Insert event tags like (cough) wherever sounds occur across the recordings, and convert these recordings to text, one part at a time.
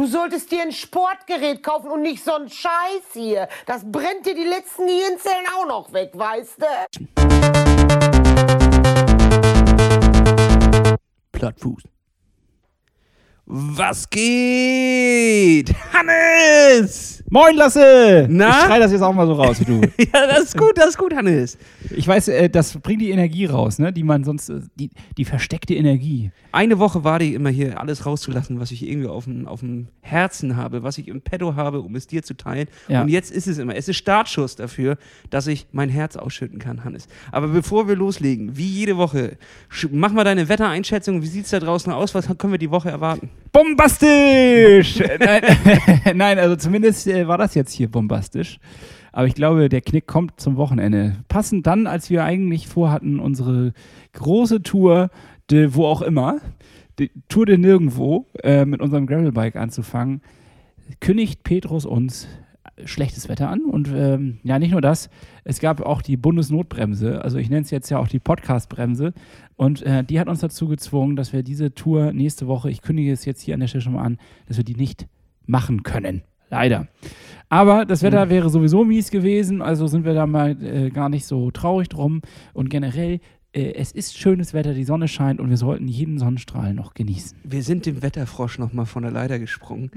Du solltest dir ein Sportgerät kaufen und nicht so ein Scheiß hier. Das brennt dir die letzten Gehirnzellen auch noch weg, weißt du? Plattfuß. Was geht? Hannes! Moin, Lasse! Na? Ich schrei das jetzt auch mal so raus wie du. (laughs) Ja, das ist gut, das ist gut, Hannes. Ich weiß, äh, das bringt die Energie raus, ne? die man sonst, äh, die, die versteckte Energie. Eine Woche war die immer hier alles rauszulassen, was ich irgendwie auf dem, auf dem Herzen habe, was ich im Petto habe, um es dir zu teilen. Ja. Und jetzt ist es immer. Es ist Startschuss dafür, dass ich mein Herz ausschütten kann, Hannes. Aber bevor wir loslegen, wie jede Woche, mach mal deine Wettereinschätzung. Wie sieht es da draußen aus? Was können wir die Woche erwarten? Bombastisch! (laughs) Nein, (laughs) Nein, also zumindest äh, war das jetzt hier bombastisch. Aber ich glaube, der Knick kommt zum Wochenende. Passend dann, als wir eigentlich vorhatten, unsere große Tour, de, wo auch immer, die Tour de Nirgendwo, äh, mit unserem Gravelbike anzufangen, kündigt Petrus uns schlechtes Wetter an. Und ähm, ja, nicht nur das, es gab auch die Bundesnotbremse. Also ich nenne es jetzt ja auch die Podcast-Bremse. Und äh, die hat uns dazu gezwungen, dass wir diese Tour nächste Woche, ich kündige es jetzt hier an der Stelle schon mal an, dass wir die nicht machen können. Leider. Aber das Wetter wäre sowieso mies gewesen, also sind wir da mal äh, gar nicht so traurig drum. Und generell, es ist schönes Wetter, die Sonne scheint und wir sollten jeden Sonnenstrahl noch genießen. Wir sind dem Wetterfrosch nochmal von der Leiter gesprungen.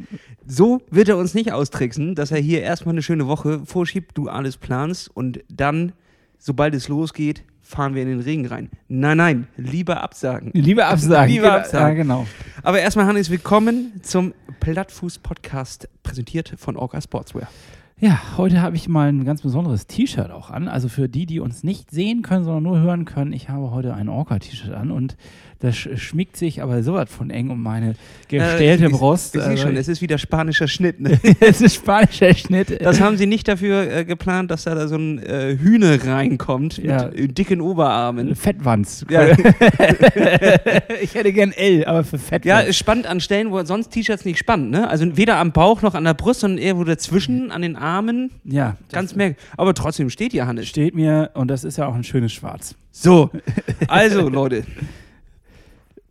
So wird er uns nicht austricksen, dass er hier erstmal eine schöne Woche vorschiebt, du alles planst und dann, sobald es losgeht, fahren wir in den Regen rein. Nein, nein, lieber absagen. Lieber absagen. Lieber absagen. Ja, genau. Aber erstmal, Hannes, willkommen zum Plattfuß-Podcast, präsentiert von Orca Sportswear. Ja, heute habe ich mal ein ganz besonderes T-Shirt auch an. Also für die, die uns nicht sehen können, sondern nur hören können, ich habe heute ein Orca-T-Shirt an und das sch schmiegt sich aber so was von eng um meine gestellte Äh, ich- Brust. Ich sehe Also schon, es ist wieder spanischer Schnitt. Ne? (laughs) es ist spanischer Schnitt. Das haben sie nicht dafür äh, geplant, dass da, da so ein äh, Hühne reinkommt Ja. mit äh, dicken Oberarmen. Fettwanz. Ja. (laughs) (laughs) ich hätte gern L, aber für Fettwanz. Ja, ist spannend an Stellen, wo sonst T-Shirts nicht spannend, ne? Also weder am Bauch noch an der Brust, sondern irgendwo dazwischen, an den Armen. Ja Ganz merkwürdig. Aber trotzdem steht hier, Hannes. steht mir und das ist ja auch ein schönes Schwarz. So, (laughs) also Leute.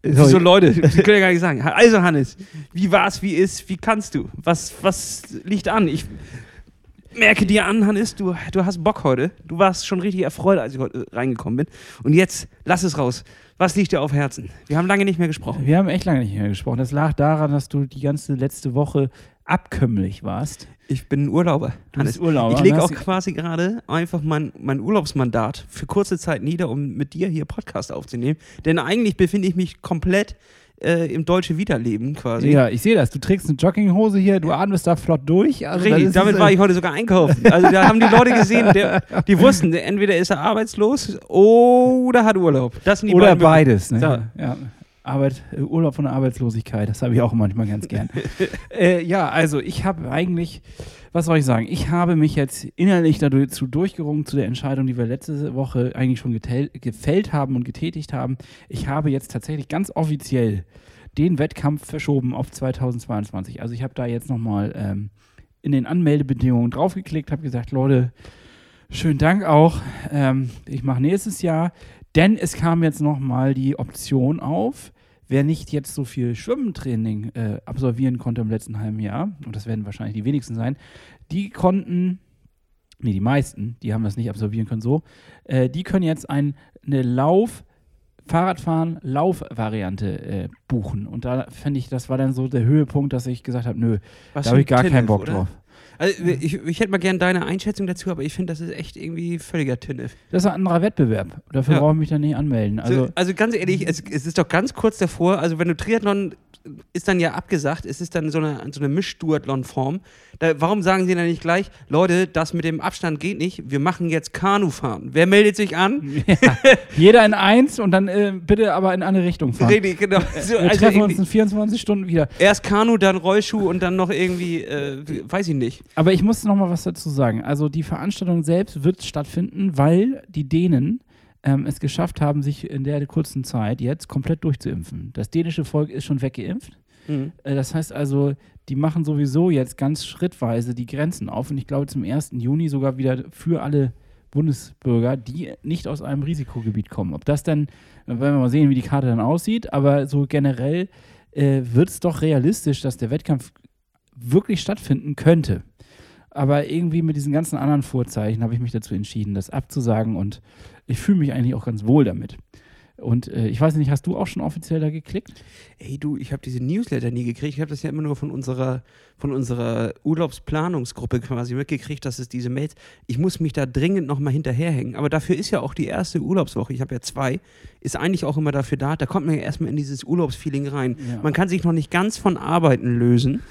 So, Leute, Sie können ja gar nicht sagen. Also Hannes, wie war's, wie ist, wie kannst du? Was, was liegt an? Ich merke dir an, Hannes, du, du hast Bock heute. Du warst schon richtig erfreut, als ich heute reingekommen bin. Und jetzt, lass es raus. Was liegt dir auf Herzen? Wir haben lange nicht mehr gesprochen. Wir haben echt lange nicht mehr gesprochen. Das lag daran, dass du die ganze letzte Woche abkömmlich warst. Ich bin Urlauber. Du bist Urlauber, Ich lege ne? auch quasi gerade einfach mein, mein Urlaubsmandat für kurze Zeit nieder, um mit dir hier Podcast aufzunehmen. Denn eigentlich befinde ich mich komplett äh, im deutsche Wiederleben quasi. Ja, ich sehe das. Du trägst eine Jogginghose hier, du atmest da flott durch. Also Richtig, damit war ich heute sogar einkaufen. Also da haben die Leute gesehen, der, die wussten, entweder ist er arbeitslos oder hat Urlaub. Das sind die Oder beiden beides. Ne? So. Ja. Arbeit, äh, Urlaub von der Arbeitslosigkeit, das habe ich auch manchmal ganz gern. (laughs) äh, ja, also ich habe eigentlich, was soll ich sagen, ich habe mich jetzt innerlich dazu durchgerungen zu der Entscheidung, die wir letzte Woche eigentlich schon gefällt haben und getätigt haben. Ich habe jetzt tatsächlich ganz offiziell den Wettkampf verschoben auf 2022. Also ich habe da jetzt nochmal ähm, in den Anmeldebedingungen draufgeklickt, habe gesagt, Leute, schönen Dank auch. Ähm, ich mache nächstes Jahr, denn es kam jetzt nochmal die Option auf, wer nicht jetzt so viel Schwimmtraining äh, absolvieren konnte im letzten halben Jahr, und das werden wahrscheinlich die wenigsten sein, die konnten, nee, die meisten, die haben das nicht absolvieren können so, äh, die können jetzt ein, eine Lauf- Fahrradfahren, Laufvariante äh, buchen. Und da fände ich, das war dann so der Höhepunkt, dass ich gesagt habe, nö, Was da habe ich gar Tinnef, keinen Bock oder? drauf. Also, ich, ich hätte mal gerne deine Einschätzung dazu, aber ich finde, das ist echt irgendwie völliger Tinnef. Das ist ein anderer Wettbewerb. Dafür Ja. brauche ich mich dann nicht anmelden. Also, Also, also ganz ehrlich, es, es ist doch ganz kurz davor, also wenn du Triathlon ist dann ja abgesagt, es ist dann so eine, so eine Mischduathlon-Form. Warum sagen sie dann nicht gleich, Leute, das mit dem Abstand geht nicht, wir machen jetzt Kanufahren. Wer meldet sich an? ja, (laughs) jeder in eins und dann äh, bitte aber in eine Richtung fahren. Richtig, genau. So, Wir also treffen uns in 24 Stunden wieder. erst Kanu, dann Rollschuh und dann noch irgendwie, äh, weiß ich nicht. Aber ich muss noch mal was dazu sagen. Also die Veranstaltung selbst wird stattfinden, weil die Dänen ähm, es geschafft haben, sich in der kurzen Zeit jetzt komplett durchzuimpfen. Das dänische Volk ist schon weggeimpft. Mhm. Äh, Das heißt also, die machen sowieso jetzt ganz schrittweise die Grenzen auf und ich glaube zum 1. Juni sogar wieder für alle Bundesbürger, die nicht aus einem Risikogebiet kommen. Ob das dann, dann werden wir mal sehen, wie die Karte dann aussieht, aber so generell äh, wird es doch realistisch, dass der Wettkampf wirklich stattfinden könnte. Aber irgendwie mit diesen ganzen anderen Vorzeichen habe ich mich dazu entschieden, das abzusagen und ich fühle mich eigentlich auch ganz wohl damit. Und äh, ich weiß nicht, hast du auch schon offiziell da geklickt? Ey, du, ich habe diese Newsletter nie gekriegt. Ich habe das ja immer nur von unserer, von unserer Urlaubsplanungsgruppe quasi mitgekriegt, dass es diese Mails. Ich muss mich da dringend nochmal hinterherhängen. Aber dafür ist ja auch die erste Urlaubswoche, ich habe ja zwei, ist eigentlich auch immer dafür da. Da kommt man ja erstmal in dieses Urlaubsfeeling rein. Ja. Man kann sich noch nicht ganz von Arbeiten lösen.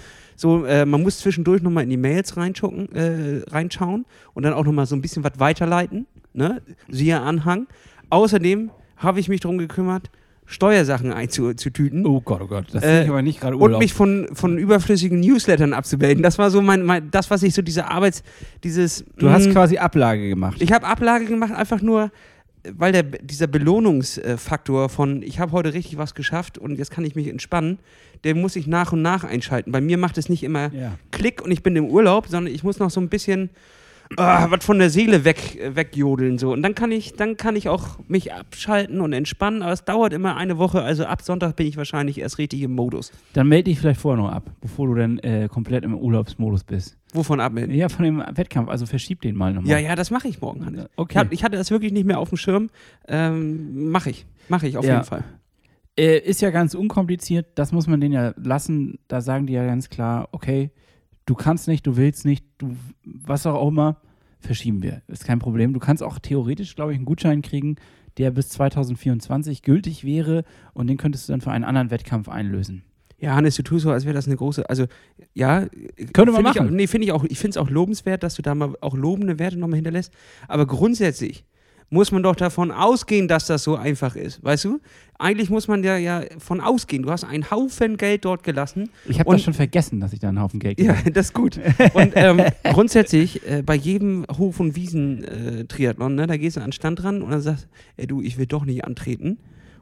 So, äh, man muss zwischendurch nochmal in die Mails reinschauen, äh, reinschauen und dann auch nochmal so ein bisschen was weiterleiten. Ne? Siehe Anhang. Außerdem habe ich mich darum gekümmert, Steuersachen einzutüten. Oh Gott, oh Gott, das Äh, ist aber nicht gerade Und Urlaub. mich von, von überflüssigen Newslettern abzumelden. Das war so mein, mein das, was ich so diese Arbeits, dieses. du hast mh, quasi Ablage gemacht. ich habe Ablage gemacht, einfach nur, weil der, dieser Belohnungsfaktor von, ich habe heute richtig was geschafft und jetzt kann ich mich entspannen, der muss ich nach und nach einschalten. Bei mir macht es nicht immer ja. Klick und ich bin im Urlaub, sondern ich muss noch so ein bisschen ah, was von der Seele weg, wegjodeln so. Und dann kann ich, dann kann ich auch mich abschalten und entspannen, aber es dauert immer eine Woche, also ab Sonntag bin ich wahrscheinlich erst richtig im Modus. Dann melde dich vielleicht vorher noch ab, bevor du dann äh, komplett im Urlaubsmodus bist. Wovon abmelden? Ja, von dem Wettkampf, also verschieb den mal nochmal. Ja, ja, das mache ich morgen, Hannes. Okay. Ich, hab, ich hatte das wirklich nicht mehr auf dem Schirm. Ähm, mache ich. Mache ich auf Ja. jeden Fall. Äh, ist ja ganz unkompliziert, das muss man denen ja lassen. Da sagen die ja ganz klar, okay, du kannst nicht, du willst nicht, du was auch immer, verschieben wir. Ist kein Problem. Du kannst auch theoretisch, glaube ich, einen Gutschein kriegen, der bis 2024 gültig wäre und den könntest du dann für einen anderen Wettkampf einlösen. Ja, Hannes, du tust so, als wäre das eine große, also ja. Könnte man find Ich machen. nee, finde ich auch, ich finde es auch lobenswert, dass du da mal auch lobende Werte nochmal hinterlässt. Aber grundsätzlich muss man doch davon ausgehen, dass das so einfach ist. Weißt du? Eigentlich muss man ja, ja von ausgehen. Du hast einen Haufen Geld dort gelassen. Ich habe das schon vergessen, dass ich da einen Haufen Geld Ja, kriege. (laughs) das ist gut. Und ähm, grundsätzlich, äh, bei jedem Hof- und Wiesen-Triathlon, ne, da gehst du an den Stand ran und dann sagst ey du, ich will doch nicht antreten.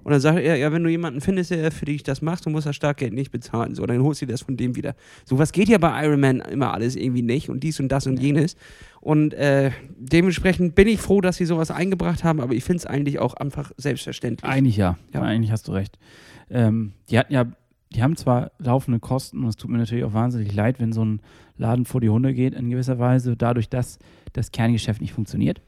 Und dann sagt er, ja, wenn du jemanden findest, der für dich das macht, du musst das Startgeld nicht bezahlen. So, dann holst du dir das von dem wieder. So was geht ja bei Ironman immer alles irgendwie nicht und dies und das und jenes. Und äh, dementsprechend bin ich froh, dass sie sowas eingebracht haben, aber ich finde es eigentlich auch einfach selbstverständlich. Eigentlich ja. Ja. Eigentlich hast du recht. Ähm, die hatten ja, die haben zwar laufende Kosten und es tut mir natürlich auch wahnsinnig leid, wenn so ein Laden vor die Hunde geht in gewisser Weise, dadurch, dass das Kerngeschäft nicht funktioniert.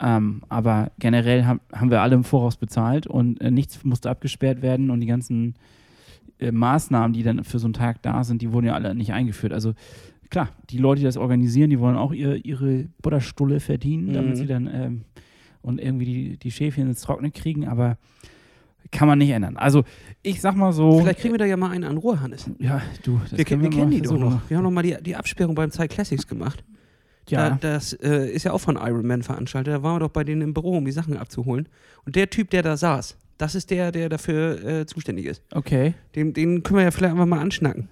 Ähm, aber generell haben, haben wir alle im Voraus bezahlt und äh, nichts musste abgesperrt werden und die ganzen äh, Maßnahmen, die dann für so einen Tag da sind, die wurden ja alle nicht eingeführt. Also klar, die Leute, die das organisieren, die wollen auch ihre, ihre Butterstulle verdienen, damit Mhm. sie dann ähm, und irgendwie die, die Schäfchen ins Trockene kriegen, aber kann man nicht ändern. Also ich sag mal so. Vielleicht kriegen wir da ja mal einen an Ruhe, Hannes. ja, du, das Wir, wir mal kennen die doch noch. Wir haben noch mal die, die Absperrung beim Zeit Classics gemacht. Ja, Da, das äh, ist ja auch von Iron Man veranstaltet. Da waren wir doch bei denen im Büro, um die Sachen abzuholen. Und der Typ, der da saß, das ist der, der dafür äh, zuständig ist. okay. Den, den können wir ja vielleicht einfach mal anschnacken.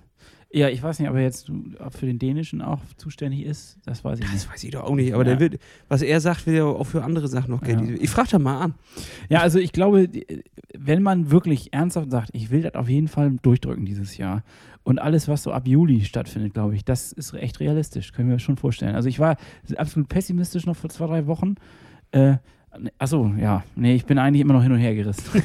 Ja, ich weiß nicht, ob er jetzt für den Dänischen auch zuständig ist. Das weiß ich Das nicht. weiß ich doch auch nicht. Aber Ja. der will, was er sagt, will er auch für andere Sachen noch Geld. Ja. Ich frage da mal an. Ja, also ich glaube, wenn man wirklich ernsthaft sagt, ich will das auf jeden Fall durchdrücken dieses Jahr und alles, was so ab Juli stattfindet, glaube ich, das ist echt realistisch, können wir schon vorstellen. Also ich war absolut pessimistisch noch vor zwei, drei Wochen. Äh, Achso, ja. Nee, ich bin eigentlich immer noch hin und her gerissen. (laughs)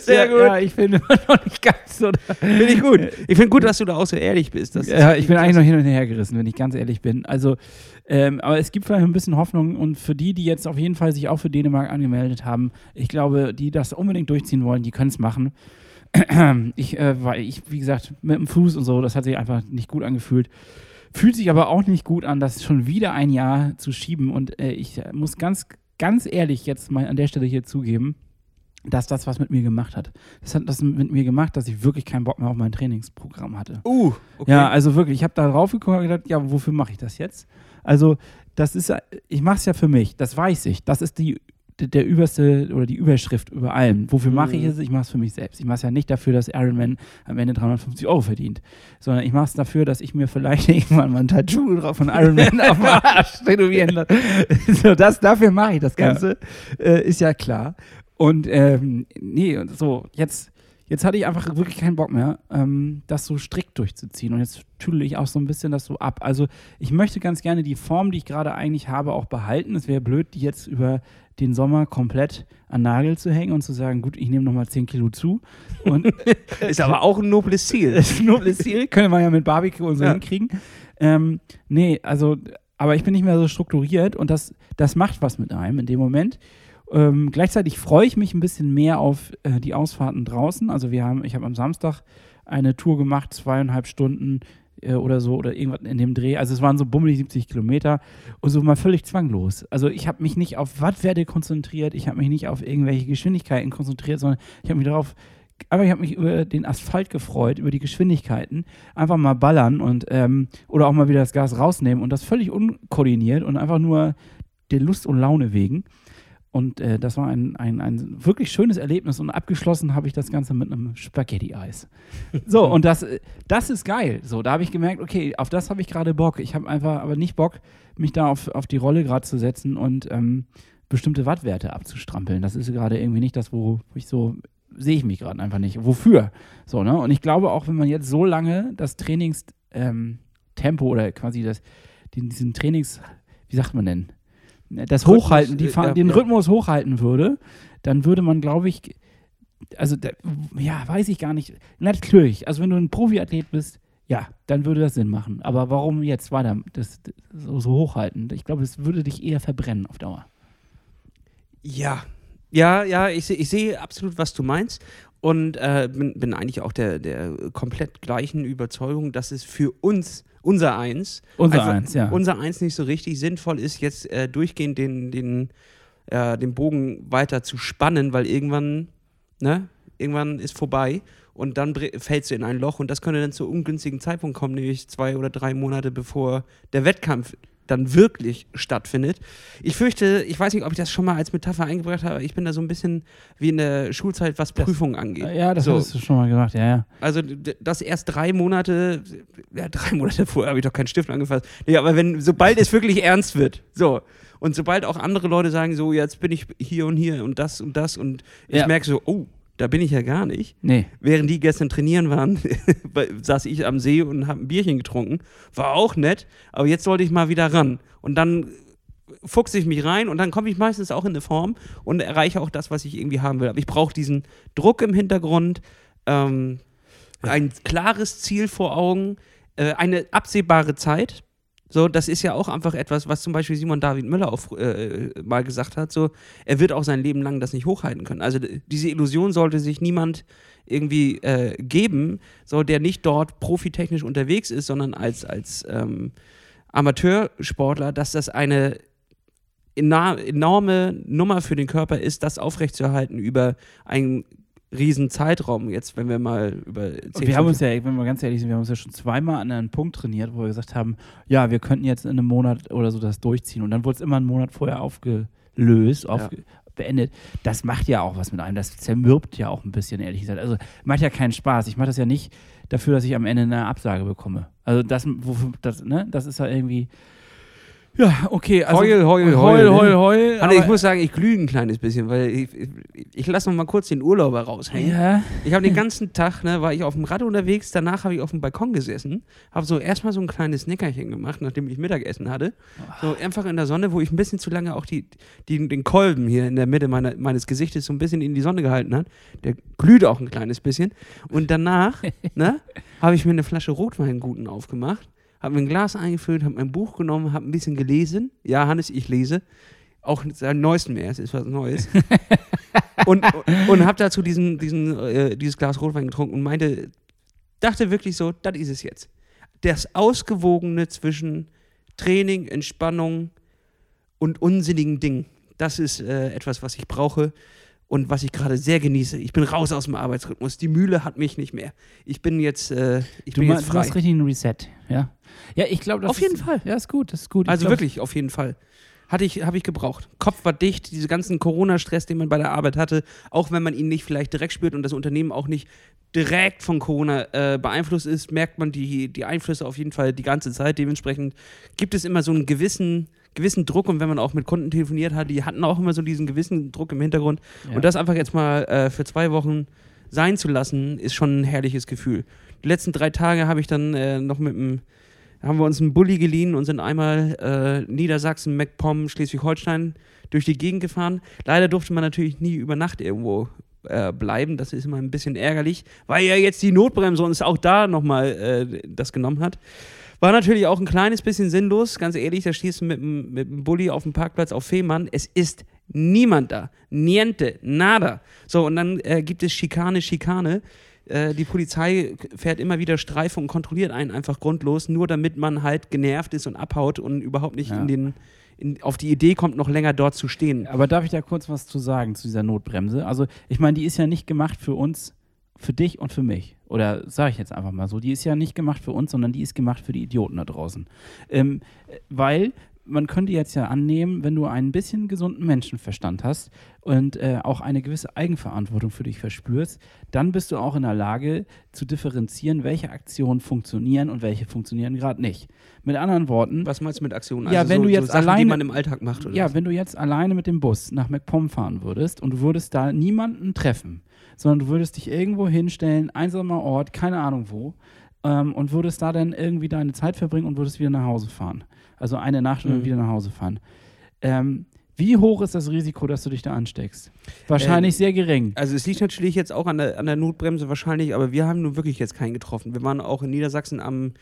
Sehr gut. Ja, ich bin immer noch nicht ganz so. Finde ich gut. Ich finde gut, dass du da auch so ehrlich bist. Ja, ich bin eigentlich noch hin und her gerissen, wenn ich ganz ehrlich bin. Also, ähm, aber es gibt vielleicht ein bisschen Hoffnung und für die, die jetzt auf jeden Fall sich auch für Dänemark angemeldet haben, ich glaube, die das unbedingt durchziehen wollen, die können es machen. (clears throat) Ich, äh, weil ich, wie gesagt, mit dem Fuß und so, das hat sich einfach nicht gut angefühlt. Fühlt sich aber auch nicht gut an, das schon wieder ein Jahr zu schieben. Und äh, ich muss ganz, ganz ehrlich jetzt mal an der Stelle hier zugeben, dass das was mit mir gemacht hat. Das hat das mit mir gemacht, dass ich wirklich keinen Bock mehr auf mein Trainingsprogramm hatte. Uh, okay. Ja, also wirklich, ich habe da drauf geguckt und gedacht, ja, wofür mache ich das jetzt? Also, das ist, ich mache es ja für mich, das weiß ich. Das ist die, der, überste oder die Überschrift über allem. Wofür mache ich Mhm. es? Ich mache es für mich selbst. Ich mache es ja nicht dafür, dass Ironman am Ende 350 Euro verdient, sondern ich mache es dafür, dass ich mir vielleicht (laughs) irgendwann mal ein Tattoo drauf von Ironman (laughs) auf dem Arsch tätowieren lasse. (laughs) so, das, dafür mache ich das Ja. Ganze, Äh, ist ja klar. Und ähm, nee, und so, jetzt, jetzt hatte ich einfach wirklich keinen Bock mehr, ähm, das so strikt durchzuziehen. Und jetzt tüdel ich auch so ein bisschen das so ab. Also ich möchte ganz gerne die Form, die ich gerade eigentlich habe, auch behalten. Es wäre blöd, die jetzt über den Sommer komplett an Nagel zu hängen und zu sagen, gut, ich nehme nochmal 10 Kilo zu. Und (laughs) ist aber auch ein nobles Ziel. (laughs) ist ein nobles Ziel, können wir ja mit Barbecue und so Ja. hinkriegen. Ähm, nee, also, aber ich bin nicht mehr so strukturiert und das, das macht was mit einem in dem Moment. Ähm, gleichzeitig freue ich mich ein bisschen mehr auf äh, die Ausfahrten draußen. Also wir haben, ich habe am Samstag eine Tour gemacht, zweieinhalb Stunden äh, oder so oder irgendwas in dem Dreh. Also es waren so bummelig 70 Kilometer und so mal völlig zwanglos. Also ich habe mich nicht auf Wattwerte konzentriert, ich habe mich nicht auf irgendwelche Geschwindigkeiten konzentriert, sondern ich habe mich darauf aber ich habe mich über den Asphalt gefreut, über die Geschwindigkeiten. Einfach mal ballern und ähm, oder auch mal wieder das Gas rausnehmen und das völlig unkoordiniert und einfach nur der Lust und Laune wegen. Und äh, das war ein, ein, ein wirklich schönes Erlebnis und abgeschlossen habe ich das Ganze mit einem Spaghetti-Eis. (laughs) So, und das, das ist geil. So, da habe ich gemerkt, okay, auf das habe ich gerade Bock. Ich habe einfach aber nicht Bock, mich da auf, auf die Rolle gerade zu setzen und ähm, bestimmte Wattwerte abzustrampeln. Das ist gerade irgendwie nicht das, wo ich so sehe ich mich gerade einfach nicht. Wofür? So, ne? Und ich glaube auch, wenn man jetzt so lange das Trainingstempo ähm, oder quasi das, diesen Trainings, wie sagt man denn? Das Rhythmus, Hochhalten, die, äh, den ja. Rhythmus hochhalten würde, dann würde man, glaube ich, also da, ja, weiß ich gar nicht. Natürlich, also wenn du ein Profiathlet bist, ja, dann würde das Sinn machen. Aber warum jetzt weiter das, das so, so hochhalten? Ich glaube, es würde dich eher verbrennen auf Dauer. Ja, ja, ja, ich, ich sehe absolut, was du meinst. Und äh, bin, bin eigentlich auch der, der komplett gleichen Überzeugung, dass es für uns, unser Eins, Unser einfach- Eins, ja. unser Eins nicht so richtig sinnvoll ist, jetzt äh, durchgehend den, den, äh, den Bogen weiter zu spannen, weil irgendwann, ne, irgendwann ist vorbei und dann fällst du in ein Loch und das könnte dann zu ungünstigen Zeitpunkt kommen, nämlich zwei oder drei Monate bevor der Wettkampf dann wirklich stattfindet. Ich fürchte, ich weiß nicht, ob ich das schon mal als Metapher eingebracht habe, ich bin da so ein bisschen wie in der Schulzeit, was Prüfungen angeht. Ja, das so. hast du schon mal gemacht, ja, ja. Also das erst drei Monate, ja, drei Monate vorher habe ich doch keinen Stift angefasst. Nee, aber wenn, sobald es wirklich ernst wird, so. Und sobald auch andere Leute sagen, so, jetzt bin ich hier und hier und das und das und ich Ja. merke so, oh, da bin ich ja gar nicht. Nee. Während die gestern trainieren waren, (laughs) saß ich am See und habe ein Bierchen getrunken. War auch nett, aber jetzt sollte ich mal wieder ran. Und dann fuchse ich mich rein und dann komme ich meistens auch in eine Form und erreiche auch das, was ich irgendwie haben will. Aber ich brauche diesen Druck im Hintergrund, ähm, ein klares Ziel vor Augen, äh, eine absehbare Zeit. So, das ist ja auch einfach etwas, was zum Beispiel Simon David Müller auch äh, mal gesagt hat. So, er wird auch sein Leben lang das nicht hochhalten können. Also diese Illusion sollte sich niemand irgendwie äh, geben, so der nicht dort profitechnisch unterwegs ist, sondern als, als ähm, Amateursportler, dass das eine enorme Nummer für den Körper ist, das aufrechtzuerhalten über einen riesen Zeitraum. Jetzt, wenn wir mal über 10, Und wir haben uns ja, wenn wir ganz ehrlich sind, wir haben uns ja schon zweimal an einen Punkt trainiert, wo wir gesagt haben, ja, wir könnten jetzt in einem Monat oder so das durchziehen. Und dann wurde es immer einen Monat vorher aufgelöst, aufge beendet. Das macht ja auch was mit einem. Das zermürbt ja auch ein bisschen, ehrlich gesagt. Also macht ja keinen Spaß. Ich mache das ja nicht dafür, dass ich am Ende eine Absage bekomme. Also das, wofür, das, ne, das ist ja irgendwie. Ja, okay. Also, Heul, heul, heul, heul, ne? heul. heul Hanne, ich aber- muss sagen, ich glühe ein kleines bisschen, weil ich, ich, ich lasse noch mal kurz den Urlauber raushängen. ja. Ich habe den ganzen Tag, ne, war ich auf dem Rad unterwegs, danach habe ich auf dem Balkon gesessen, habe so erstmal so ein kleines Nickerchen gemacht, nachdem ich Mittagessen hatte. So einfach in der Sonne, wo ich ein bisschen zu lange auch die, die, den Kolben hier in der Mitte meiner, meines Gesichtes so ein bisschen in die Sonne gehalten hat. Der glüht auch ein kleines bisschen. Und danach, (laughs) ne, habe ich mir eine Flasche Rotwein guten aufgemacht, habe mir ein Glas eingefüllt, habe mein Buch genommen, habe ein bisschen gelesen. Ja, Hannes, ich lese. Auch seit neuestem erst, ist was Neues. (laughs) und und, habe dazu diesen, diesen, äh, dieses Glas Rotwein getrunken und meinte, dachte wirklich so, das ist es jetzt. Das Ausgewogene zwischen Training, Entspannung und unsinnigen Dingen. Das ist äh, etwas, was ich brauche und was ich gerade sehr genieße. Ich bin raus aus dem Arbeitsrhythmus. Die Mühle hat mich nicht mehr. Ich bin jetzt, äh, ich Du, bin jetzt du frei. hast richtig einen Reset, ja. Ja, ich glaube, das Auf jeden ist, Fall. Ja, ist gut, das ist gut. Also glaub, wirklich, auf jeden Fall. Hatte ich, habe ich gebraucht. Kopf war dicht, diese ganzen Corona-Stress, den man bei der Arbeit hatte, auch wenn man ihn nicht vielleicht direkt spürt und das Unternehmen auch nicht direkt von Corona äh, beeinflusst ist, merkt man die, die Einflüsse auf jeden Fall die ganze Zeit. Dementsprechend gibt es immer so einen gewissen, gewissen Druck und wenn man auch mit Kunden telefoniert hat, die hatten auch immer so diesen gewissen Druck im Hintergrund. Ja. Und das einfach jetzt mal äh, für zwei Wochen sein zu lassen, ist schon ein herrliches Gefühl. Die letzten drei Tage habe ich dann äh, noch mit dem, haben wir uns einen Bulli geliehen und sind einmal äh, Niedersachsen, MacPom, Schleswig-Holstein durch die Gegend gefahren. Leider durfte man natürlich nie über Nacht irgendwo äh, bleiben. Das ist immer ein bisschen ärgerlich, weil ja jetzt die Notbremse uns auch da nochmal äh, das genommen hat. War natürlich auch ein kleines bisschen sinnlos, ganz ehrlich. Da stehst du mit, mit dem Bulli auf dem Parkplatz auf Fehmarn. Es ist niemand da. Niente, nada. So, und dann äh, gibt es Schikane, Schikane. Äh, die Polizei fährt immer wieder Streife und kontrolliert einen einfach grundlos, nur damit man halt genervt ist und abhaut und überhaupt nicht ja. in den, in, auf die Idee kommt, noch länger dort zu stehen. Aber darf ich da kurz was zu sagen zu dieser Notbremse? Also, ich meine, die ist ja nicht gemacht für uns für dich und für mich. Oder sage ich jetzt einfach mal so, die ist ja nicht gemacht für uns, sondern die ist gemacht für die Idioten da draußen. Ähm, weil man könnte jetzt ja annehmen, wenn du einen bisschen gesunden Menschenverstand hast und äh, auch eine gewisse Eigenverantwortung für dich verspürst, dann bist du auch in der Lage zu differenzieren, welche Aktionen funktionieren und welche funktionieren gerade nicht. Mit anderen Worten. Was meinst du mit Aktionen? Ja, also wenn so, du jetzt so Sachen, alleine, die man im Alltag macht. Oder ja, was? wenn du jetzt alleine mit dem Bus nach MacPom fahren würdest und du würdest da niemanden treffen, sondern du würdest dich irgendwo hinstellen, einsamer Ort, keine Ahnung wo, ähm, und würdest da dann irgendwie deine Zeit verbringen und würdest wieder nach Hause fahren. Also eine Nacht und dann mhm. wieder nach Hause fahren. Ähm, wie hoch ist das Risiko, dass du dich da ansteckst? Wahrscheinlich ähm, sehr gering. Also es liegt natürlich jetzt auch an der, an der Notbremse wahrscheinlich, aber wir haben nun wirklich jetzt keinen getroffen. Wir waren auch in Niedersachsen am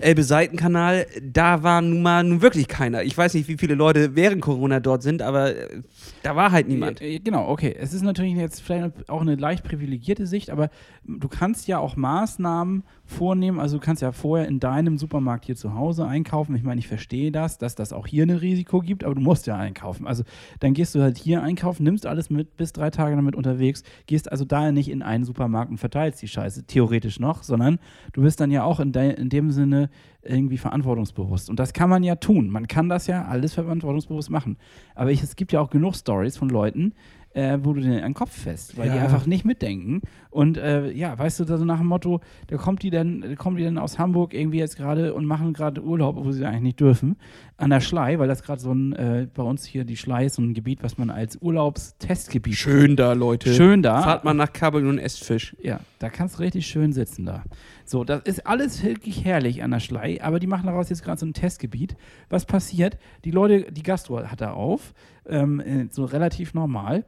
Elbe-Seitenkanal, da war nun mal nun wirklich keiner. Ich weiß nicht, wie viele Leute während Corona dort sind, aber äh, da war halt niemand. Genau, okay. Es ist natürlich jetzt vielleicht auch eine leicht privilegierte Sicht, aber du kannst ja auch Maßnahmen vornehmen. Also du kannst ja vorher in deinem Supermarkt hier zu Hause einkaufen. Ich meine, ich verstehe das, dass das auch hier ein Risiko gibt, aber du musst ja einkaufen. Also dann gehst du halt hier einkaufen, nimmst alles mit, bis drei Tage damit unterwegs, gehst also daher nicht in einen Supermarkt und verteilst die Scheiße, theoretisch noch, sondern du bist dann ja auch in, de in dem Sinne irgendwie verantwortungsbewusst. Und das kann man ja tun. Man kann das ja alles verantwortungsbewusst machen. Aber ich, es gibt ja auch genug Stories von Leuten, äh, wo du den an den Kopf fest, weil ja. die einfach nicht mitdenken. Und äh, ja, weißt du, also nach dem Motto, da kommt die dann, kommen die dann aus Hamburg irgendwie jetzt gerade und machen gerade Urlaub, wo sie eigentlich nicht dürfen, an der Schlei, weil das gerade so ein, äh, bei uns hier die Schlei ist so ein Gebiet, was man als Urlaubstestgebiet. Schön da, Leute. Schön da. Fahrt mal nach Kabel und esst Fisch. Ja, da kannst du richtig schön sitzen da. So, das ist alles wirklich herrlich an der Schlei, aber die machen daraus jetzt gerade so ein Testgebiet. Was passiert? Die Leute, die Gastro hat da auf, ähm, äh, so relativ normal.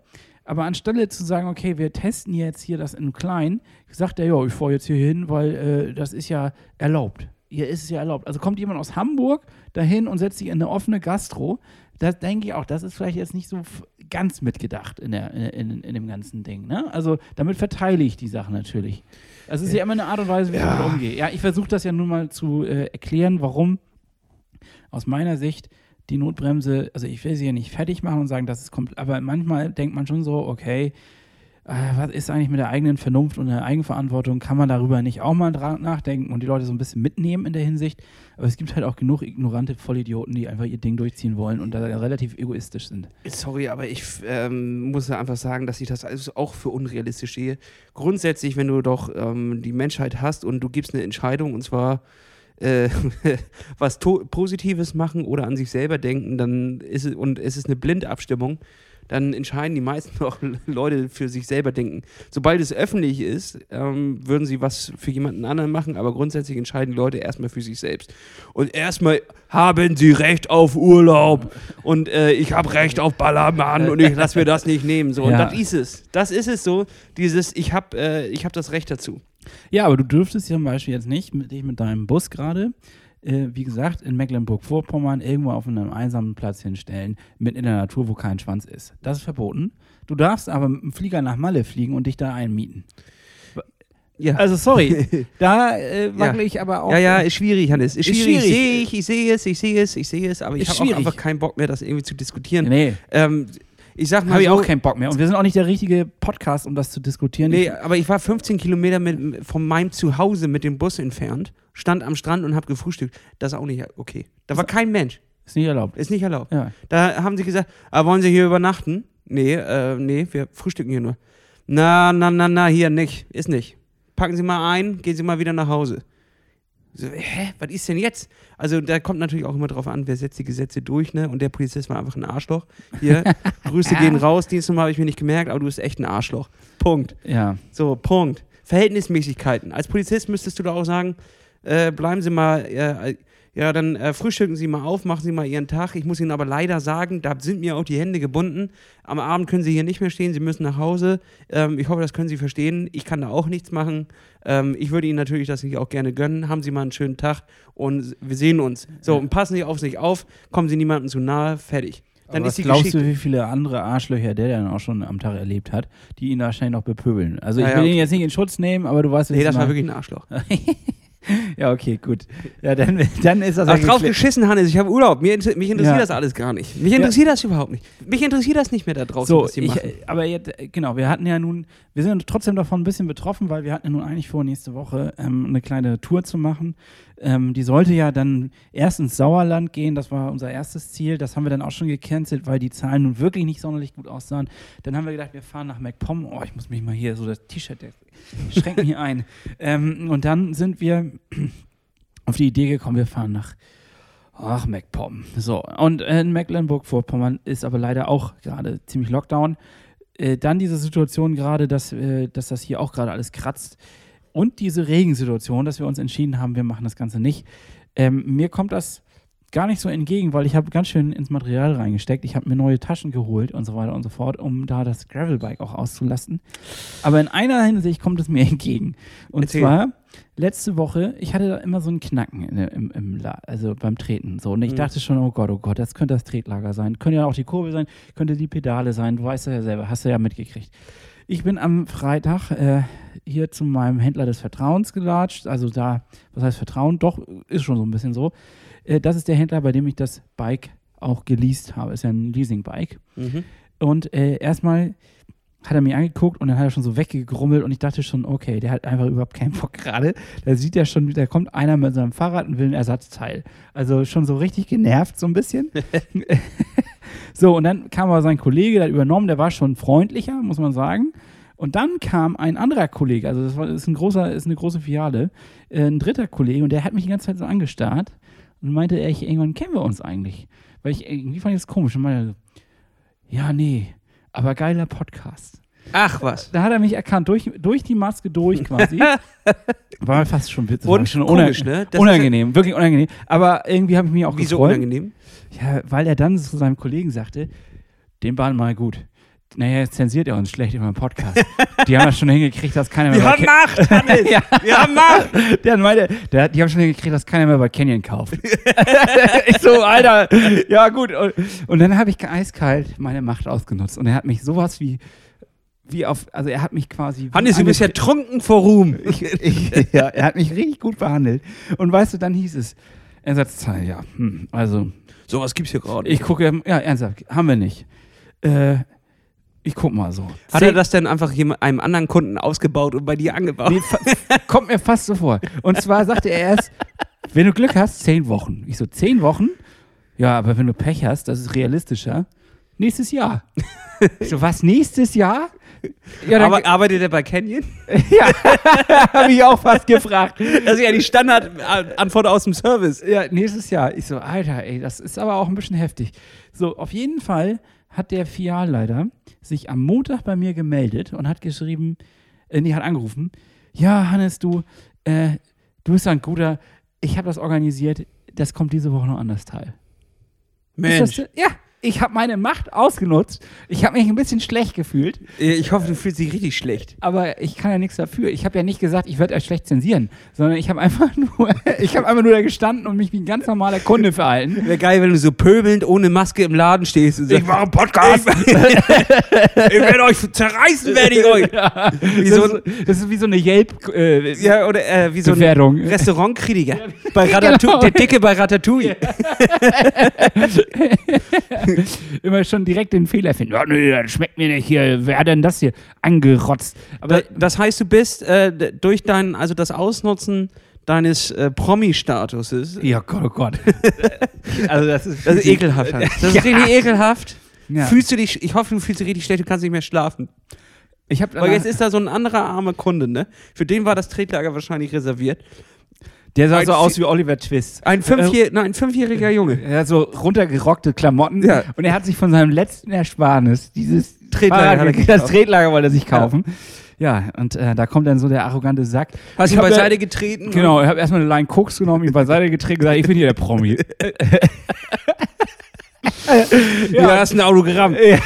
Aber anstelle zu sagen, okay, wir testen jetzt hier das in klein, sagt er, ja, ich fahre jetzt hier hin, weil äh, das ist ja erlaubt. Hier ist es ja erlaubt. Also kommt jemand aus Hamburg dahin und setzt sich in eine offene Gastro. Das denke ich auch, das ist vielleicht jetzt nicht so ganz mitgedacht in, der, in, in, dem ganzen Ding. Ne? Also damit verteile ich die Sache natürlich. Das ist ja, ja immer eine Art und Weise, wie ja. ich damit umgehe. Ja, ich versuche das ja nun mal zu äh, erklären, warum aus meiner Sicht die Notbremse, also ich will sie ja nicht fertig machen und sagen, das ist komplett, aber manchmal denkt man schon so, okay, äh, was ist eigentlich mit der eigenen Vernunft und der Eigenverantwortung? Kann man darüber nicht auch mal nachdenken und die Leute so ein bisschen mitnehmen in der Hinsicht? Aber es gibt halt auch genug ignorante Vollidioten, die einfach ihr Ding durchziehen wollen und da relativ egoistisch sind. Sorry, aber ich ähm, muss ja einfach sagen, dass ich das auch für unrealistisch sehe. Grundsätzlich, wenn du doch ähm, die Menschheit hast und du gibst eine Entscheidung und zwar äh, (laughs) was Positives machen oder an sich selber denken, dann ist es, und es ist eine Blindabstimmung, dann entscheiden die meisten (laughs) auch Leute für sich selber denken. Sobald es öffentlich ist, ähm, würden sie was für jemanden anderen machen, aber grundsätzlich entscheiden die Leute erstmal für sich selbst. Und erstmal haben sie Recht auf Urlaub und äh, ich habe Recht auf Ballermann und ich lasse mir das nicht nehmen. So, ja. und das ist es. Das ist es so, dieses, ich habe äh, hab das Recht dazu. Ja, aber du dürftest ja zum Beispiel jetzt nicht mit, dich mit deinem Bus gerade, äh, wie gesagt, in Mecklenburg-Vorpommern irgendwo auf einem einsamen Platz hinstellen, mitten in der Natur, wo kein Schwanz ist. Das ist verboten. Du darfst aber mit dem Flieger nach Malle fliegen und dich da einmieten. Ja. Also sorry, (laughs) da äh, wackel ja. ich aber auch. Ja, ja, ist schwierig, Hannes. Ist, ist schwierig. schwierig. Sehe ich, ich sehe es, ich sehe es, ich sehe es, aber ich habe auch einfach keinen Bock mehr, das irgendwie zu diskutieren. Nee. Ähm, ich sag mal Habe ich auch keinen Bock mehr. Und wir sind auch nicht der richtige Podcast, um das zu diskutieren. Nee, aber ich war 15 Kilometer mit, von meinem Zuhause mit dem Bus entfernt, stand am Strand und habe gefrühstückt. Das ist auch nicht okay. Da war kein Mensch. Ist nicht erlaubt. Ist nicht erlaubt. Ja. Da haben sie gesagt, ah, wollen Sie hier übernachten? Nee, äh, nee, wir frühstücken hier nur. Na, na, na, na, hier nicht. Ist nicht. Packen Sie mal ein, gehen Sie mal wieder nach Hause. So, hä, was ist denn jetzt? Also da kommt natürlich auch immer drauf an, wer setzt die Gesetze durch, ne? Und der Polizist war einfach ein Arschloch. Hier, (laughs) Grüße gehen raus, Dienstnummer habe ich mir nicht gemerkt, aber du bist echt ein Arschloch. Punkt. Ja. So, Punkt. Verhältnismäßigkeiten. Als Polizist müsstest du da auch sagen, äh, bleiben Sie mal, äh, ja, dann äh, frühstücken Sie mal auf, machen Sie mal Ihren Tag. Ich muss Ihnen aber leider sagen, da sind mir auch die Hände gebunden. Am Abend können Sie hier nicht mehr stehen, Sie müssen nach Hause. Ähm, ich hoffe, das können Sie verstehen. Ich kann da auch nichts machen. Ähm, ich würde Ihnen natürlich das nicht auch gerne gönnen. Haben Sie mal einen schönen Tag und wir sehen uns. So, und passen Sie auf sich auf, kommen Sie niemandem zu nahe, fertig. Dann Aber ist was die glaubst Geschichte. du, wie viele andere Arschlöcher der dann auch schon am Tag erlebt hat, die ihn wahrscheinlich noch bepöbeln? Also ich will ja, ihn okay. jetzt nicht in Schutz nehmen, aber du weißt, Nee, das war wirklich ein Arschloch. (laughs) Ja, okay, gut. Ja, dann, dann ist das Ach, drauf geschissen, Hannes, ich habe Urlaub. Mir, mich interessiert Ja. das alles gar nicht. Mich interessiert das überhaupt nicht. Mich interessiert das nicht mehr da draußen, So, was die ich, machen. aber jetzt, äh, genau, wir hatten ja nun, wir sind trotzdem davon ein bisschen betroffen, weil wir hatten ja nun eigentlich vor, nächste Woche ähm, eine kleine Tour zu machen. Ähm, die sollte ja dann erst ins Sauerland gehen, das war unser erstes Ziel. Das haben wir dann auch schon gecancelt, weil die Zahlen nun wirklich nicht sonderlich gut aussahen. Dann haben wir gedacht, wir fahren nach MacPom. Oh, ich muss mich mal hier so das T-Shirt, der schränkt mich ein. Ähm, und dann sind wir auf die Idee gekommen, wir fahren nach Ach, MacPom. So, und in Mecklenburg-Vorpommern ist aber leider auch gerade ziemlich Lockdown. Äh, dann diese Situation gerade, dass, äh, dass das hier auch gerade alles kratzt. Und diese Regensituation, dass wir uns entschieden haben, wir machen das Ganze nicht. Ähm, mir kommt das gar nicht so entgegen, weil ich habe ganz schön ins Material reingesteckt. Ich habe mir neue Taschen geholt und so weiter und so fort, um da das Gravelbike auch auszulasten. Aber in einer Hinsicht kommt es mir (laughs) entgegen. Und Erzähl. zwar letzte Woche, ich hatte da immer so einen Knacken im, im also beim Treten. So. Und ich Mhm. dachte schon, oh Gott, oh Gott, das könnte das Tretlager sein. Könnte ja auch die Kurve sein, könnte die Pedale sein. Du weißt ja selber, hast du ja mitgekriegt. Ich bin am Freitag äh, hier zu meinem Händler des Vertrauens gelatscht. Also da, was heißt Vertrauen? Doch, ist schon so ein bisschen so. Äh, das ist der Händler, bei dem ich das Bike auch geleast habe. Ist ja ein Leasing-Bike. Mhm. Und äh, erstmal hat er mich angeguckt und dann hat er schon so weggegrummelt und ich dachte schon, okay, der hat einfach überhaupt keinen Bock gerade. Da sieht er schon, da kommt einer mit seinem Fahrrad und will ein Ersatzteil. Also schon so richtig genervt, so ein bisschen. (laughs) (laughs) so, und dann kam aber sein Kollege, der hat übernommen, der war schon freundlicher, muss man sagen. Und dann kam ein anderer Kollege, also das, war, das ist, ein großer, ist eine große Filiale, äh, ein dritter Kollege und der hat mich die ganze Zeit so angestarrt und meinte, ich, irgendwann kennen wir uns eigentlich. Weil ich irgendwie fand ich das komisch und meinte, ja, nee, aber geiler Podcast. Ach was. Da hat er mich erkannt, durch, durch die Maske durch quasi. (laughs) War fast schon witzig. Und schon komisch, unang- ne? Unangenehm, wirklich unangenehm. Aber irgendwie habe ich mich auch Wieso gefreut. unangenehm? Ja, weil er dann zu seinem Kollegen sagte, den bahn mal gut. Naja, jetzt zensiert er uns schlecht in meinem Podcast. Die haben das schon hingekriegt, dass keiner mehr Wir bei haben Macht, Hannes! (laughs) Ja. Wir haben Macht! Der meinte, der, die haben schon hingekriegt, dass keiner mehr bei Canyon kauft. (laughs) ich so, Alter, ja gut. Und, und dann habe ich eiskalt meine Macht ausgenutzt. Und er hat mich sowas wie, wie auf, also er hat mich quasi. Hannes, du bist ja trunken vor Ruhm. ich, ich, ja, er hat mich richtig gut behandelt. Und weißt du, dann hieß es, Ersatzteil, ja. Hm, also, Sowas gibt's hier gerade. ich gucke, ja, ernsthaft, haben wir nicht. Äh, ich guck mal so. Hat er das denn einfach einem anderen Kunden ausgebaut und bei dir angebaut? Nee, kommt mir fast so vor. Und zwar sagte er erst, wenn du Glück hast, zehn Wochen. Ich so, zehn Wochen? Ja, aber wenn du Pech hast, das ist realistischer. Nächstes Jahr. Ich so, was, nächstes Jahr? Ja, Aber arbeitet er bei Canyon? (laughs) ja, (laughs) habe ich auch fast gefragt. Das ist ja die Standardantwort aus dem Service. Ja, nächstes Jahr. Ich so, Alter, ey, das ist aber auch ein bisschen heftig. So, auf jeden Fall hat der Filialleiter sich am Montag bei mir gemeldet und hat geschrieben, äh, nee, hat angerufen, ja, Hannes, du, äh, du bist ein guter, ich habe das organisiert, das kommt diese Woche noch an das Teil. Ist das, ja, ich habe meine Macht ausgenutzt. Ich habe mich ein bisschen schlecht gefühlt, Ich hoffe, du fühlst dich richtig schlecht. aber ich kann ja nichts dafür. Ich habe ja nicht gesagt, ich werde euch schlecht zensieren, sondern ich habe einfach (laughs) nur, ich habe einfach nur da gestanden und mich wie ein ganz normaler Kunde verhalten. Wäre geil, wenn du so pöbelnd ohne Maske im Laden stehst und sagst, mache einen Podcast. (laughs) ich werde euch zerreißen, werde ich euch. ja, Wie das, so das ist wie so eine Yelp äh, ja, oder äh, wie so ein. Restaurantkritiker. Bei (laughs) Ratatouille, Genau. Der Dicke bei Ratatouille. (laughs) Immer schon direkt den Fehler finden. Ja, nee, das schmeckt mir nicht hier. Wer hat denn das hier angerotzt? Aber Da- Das heißt, du bist äh, durch dein, also das Ausnutzen deines äh, Promi-Statuses, ja, Gott, oh Gott. (laughs) also das ist, das ist ekelhaft. Hans. Das ist Ja. richtig ekelhaft. Ja. Fühlst du dich, ich hoffe, du fühlst dich richtig schlecht, du kannst nicht mehr schlafen. Ich Weil jetzt ist da so ein anderer armer Kunde, ne? Für den war das Tretlager wahrscheinlich reserviert. Der sah Ein so aus wie Oliver Twist. Ein, Fünfjähr nein, ein fünfjähriger Junge. (laughs) Er hat so runtergerockte Klamotten Ja. und er hat sich von seinem letzten Ersparnis dieses Tretlager Fahrrad er (laughs) das Tretlager wollte er sich kaufen. Ja, und äh, da kommt dann so der arrogante Sack. Hast ihn beiseite ja- getreten? Genau, ich habe erstmal eine Line Koks genommen, ihn beiseite getreten und gesagt, ich bin hier der Promi. (laughs) Ja, das ist ein Autogramm. ich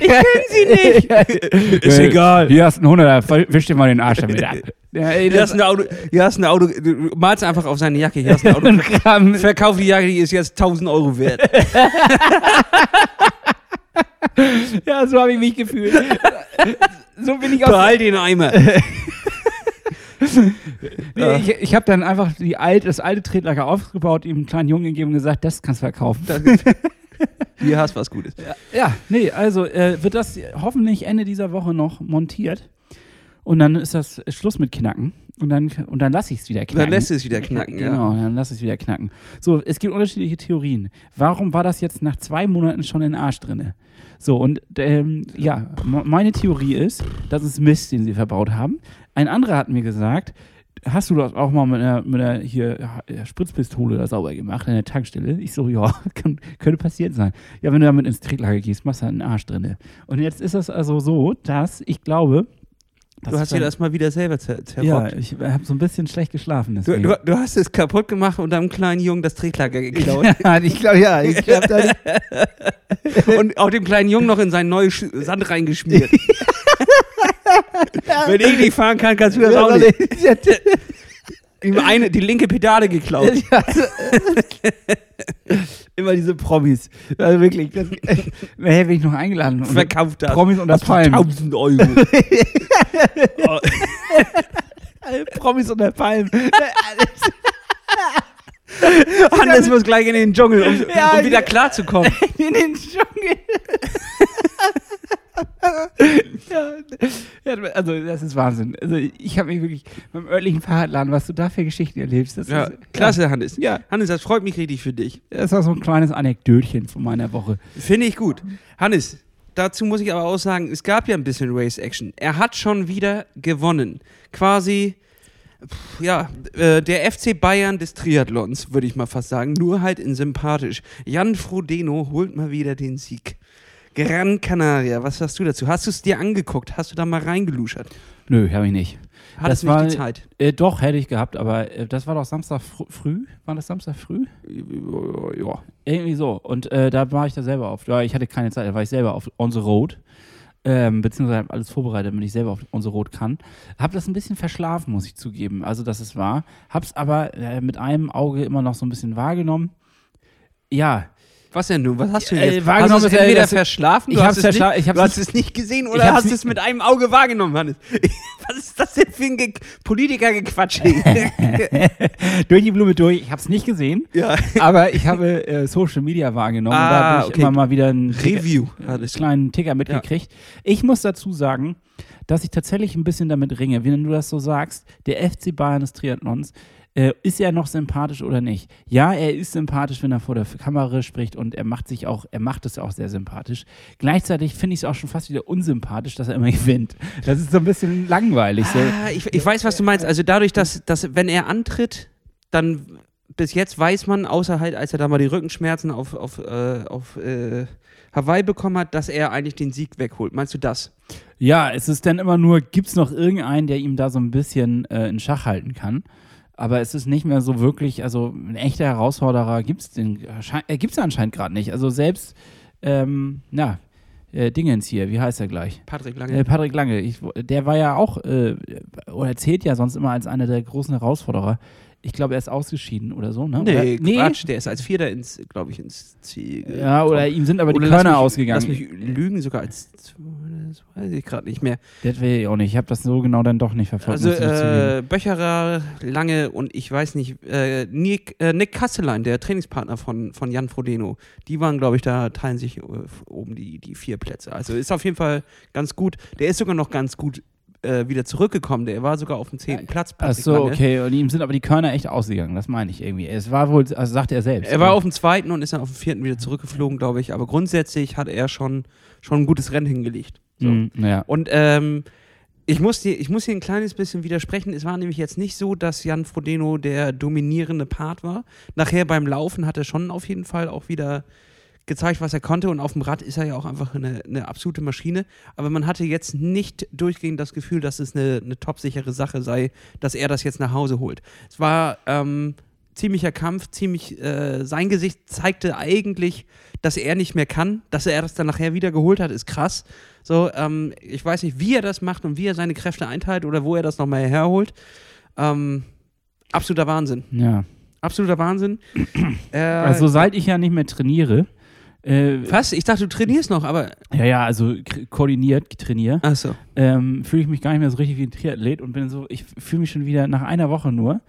kenne sie nicht. Ist egal. Hier hast du einen 100er, wisch dir mal den Arsch damit ab. Ja, ey, Hier hast, ein Auto, hier hast ein Auto, du malst einfach auf seine Jacke. Hier hast ein Auto. ein Gramm. Verkauf die Jacke, die ist jetzt 1000 Euro wert. (laughs) Ja, so habe ich mich gefühlt. so bin ich aus Behalt den Eimer. (laughs) Nee, ich ich habe dann einfach die alte, das alte Tretlager aufgebaut, ihm einen kleinen Jungen gegeben und gesagt, das kannst du verkaufen. (laughs) Hier hast was Gutes. ja, nee, also äh, wird das hoffentlich Ende dieser Woche noch montiert. Und dann ist das Schluss mit Knacken. Und dann, und dann lasse ich es wieder knacken. Dann lässt es wieder knacken, ja. Genau, dann lass es wieder knacken. So, es gibt unterschiedliche Theorien. Warum war das jetzt nach zwei Monaten schon in den Arsch drinne? So, und ähm, ja, meine Theorie ist, das ist Mist, den sie verbaut haben. Ein anderer hat mir gesagt, hast du das auch mal mit einer, mit einer hier äh, Spritzpistole da sauber gemacht in der Tankstelle? Ich so, ja, (laughs) kann, könnte passiert sein. Ja, wenn du damit ins Tretlager gehst, machst du halt einen Arsch drinne. Und jetzt ist es also so, dass ich glaube, Du hast dir das mal wieder selber zer ja, zerrockt. ich habe so ein bisschen schlecht geschlafen. Du, Deswegen. du, du hast es kaputt gemacht und deinem kleinen Jungen das Tretlager geklaut. Ja, ich glaube, (laughs) ja. Ich glaub, (laughs) und auch dem kleinen Jungen noch in seinen neuen Sand reingeschmiert. (laughs) Wenn ich nicht fahren kann, kannst du das auch nicht. Ihm (laughs) eine, die linke Pedale geklaut. (laughs) Immer diese Promis. Also wirklich, das, mehr hätte ich noch eingeladen. Und Verkauft das. Promis unter Palmen. 1000 Euro. Oh, Promis unter Palmen. Hannes muss gleich in den Dschungel, um, Ja, um wieder klarzukommen. In den Dschungel. Ja, ja, also das ist Wahnsinn. Also ich habe mich wirklich beim örtlichen Fahrradladen, was du da für Geschichten erlebst. Das Ja, ist, klasse, Hannes. Ja. Hannes, das freut mich richtig für dich. Das war so ein kleines Anekdötchen von meiner Woche. Finde ich gut. Hannes, dazu muss ich aber auch sagen, es gab ja ein bisschen Race Action. Er hat schon wieder gewonnen. Quasi, ja, äh, der FC Bayern des Triathlons, würde ich mal fast sagen. Nur halt in sympathisch. Jan Frodeno holt mal wieder den Sieg. Gran Canaria, was sagst du dazu? Hast du es dir angeguckt? Hast du da mal reingeluschert? Nö, habe ich nicht. Hattest Das nicht war- die Zeit? Äh, doch, hätte ich gehabt, aber äh, das war doch Samstag fr früh. War das Samstag früh? Ja. Irgendwie so. Und äh, da war ich da selber auf. Ja, ich hatte keine Zeit, da war ich selber auf On the Road. Ähm, beziehungsweise habe alles vorbereitet, damit ich selber auf On the Road kann. Hab das ein bisschen verschlafen, muss ich zugeben. Also, dass es war. Hab's aber äh, mit einem Auge immer noch so ein bisschen wahrgenommen. Ja, Was denn nun? Was hast du Äh, jetzt? wahrgenommen hast du es äh, entweder das- verschlafen? ich hast es nicht, ich du hast es nicht gesehen oder hast es mit einem Auge wahrgenommen, Hannes? (laughs) Was ist das denn für ein Ge Politikergequatsch? (laughs) durch die Blume durch. Ich hab's nicht gesehen, ja. aber ich habe äh, Social Media wahrgenommen. und da Ah, habe ich okay. immer mal wieder ein Review. einen kleinen Ticker mitgekriegt. Ich muss dazu sagen, dass ich tatsächlich ein bisschen damit ringe, wenn du das so sagst, der FC Bayern des Triathlons, äh, ist er noch sympathisch oder nicht? Ja, er ist sympathisch, wenn er vor der Kamera spricht und er macht sich auch, er macht es auch sehr sympathisch. Gleichzeitig finde ich es auch schon fast wieder unsympathisch, dass er immer (laughs) gewinnt. Das ist so ein bisschen langweilig. So. Ah, ich, ich weiß, was du meinst. Also dadurch, dass, dass wenn er antritt, dann bis jetzt weiß man, außer halt, als er da mal die Rückenschmerzen auf, auf, äh, auf äh, Hawaii bekommen hat, dass er eigentlich den Sieg wegholt. Meinst du das? Ja, es ist dann immer nur, gibt es noch irgendeinen, der ihm da so ein bisschen äh, in Schach halten kann? Aber es ist nicht mehr so wirklich, also ein echter Herausforderer gibt es äh, gibt's anscheinend gerade nicht. Also selbst, ähm, na, äh, Dingens hier, wie heißt er gleich? Patrick Lange. Äh, Patrick Lange, ich, der war ja auch, äh, oder zählt ja sonst immer als einer der großen Herausforderer. Ich glaube, er ist ausgeschieden oder so, ne? nee, oder, Quatsch, der ist als Vierter ins, glaube ich, ins Ziel Ja, oder gekommen. ihm sind aber die Oder lass Körner mich, ausgegangen. Lass mich lügen, sogar als das weiß ich gerade nicht mehr. das will ich auch nicht. Ich habe das so genau dann doch nicht verfolgt. Also äh, Böcherer, Lange und ich weiß nicht, äh, Nick, äh, Nick Kasselein, der Trainingspartner von, von Jan Frodeno, die waren, glaube ich, da teilen sich äh, oben die, die vier Plätze. Also ist auf jeden Fall ganz gut. Der ist sogar noch ganz gut äh, wieder zurückgekommen. Der war sogar auf dem zehnten Platz. Ach so, Lange. okay. Und ihm sind aber die Körner echt ausgegangen. Das meine ich irgendwie. Es war wohl, also sagt er selbst. Er war auf dem zweiten und ist dann auf dem vierten wieder zurückgeflogen, glaube ich. Aber grundsätzlich hat er schon, schon ein gutes Rennen hingelegt. So. Mhm, ja. Und ähm, Ich muss, dir, ich muss hier ein kleines bisschen widersprechen. Es war nämlich jetzt nicht so, dass Jan Frodeno der dominierende Part war. Nachher beim Laufen hat er schon auf jeden Fall auch wieder gezeigt, was er konnte. Und auf dem Rad ist er ja auch einfach eine, eine absolute Maschine. Aber man hatte jetzt nicht durchgehend das Gefühl, dass es eine, eine topsichere Sache sei, dass er das jetzt nach Hause holt. Es war ähm, ziemlicher Kampf, ziemlich, äh, sein Gesicht zeigte eigentlich, dass er nicht mehr kann. Dass er das dann nachher wieder geholt hat, ist krass. So, ähm, ich weiß nicht, wie er das macht und wie er seine Kräfte einteilt oder wo er das nochmal herholt. Ähm, absoluter Wahnsinn. Ja. Absoluter Wahnsinn. (clears throat) äh, Also seit ich ja nicht mehr trainiere, äh, was? Ich dachte, du trainierst noch, aber. ja, ja, also koordiniert trainiere, Achso. ähm, fühle ich mich gar nicht mehr so richtig wie ein Triathlet und bin so, ich fühle mich schon wieder nach einer Woche nur,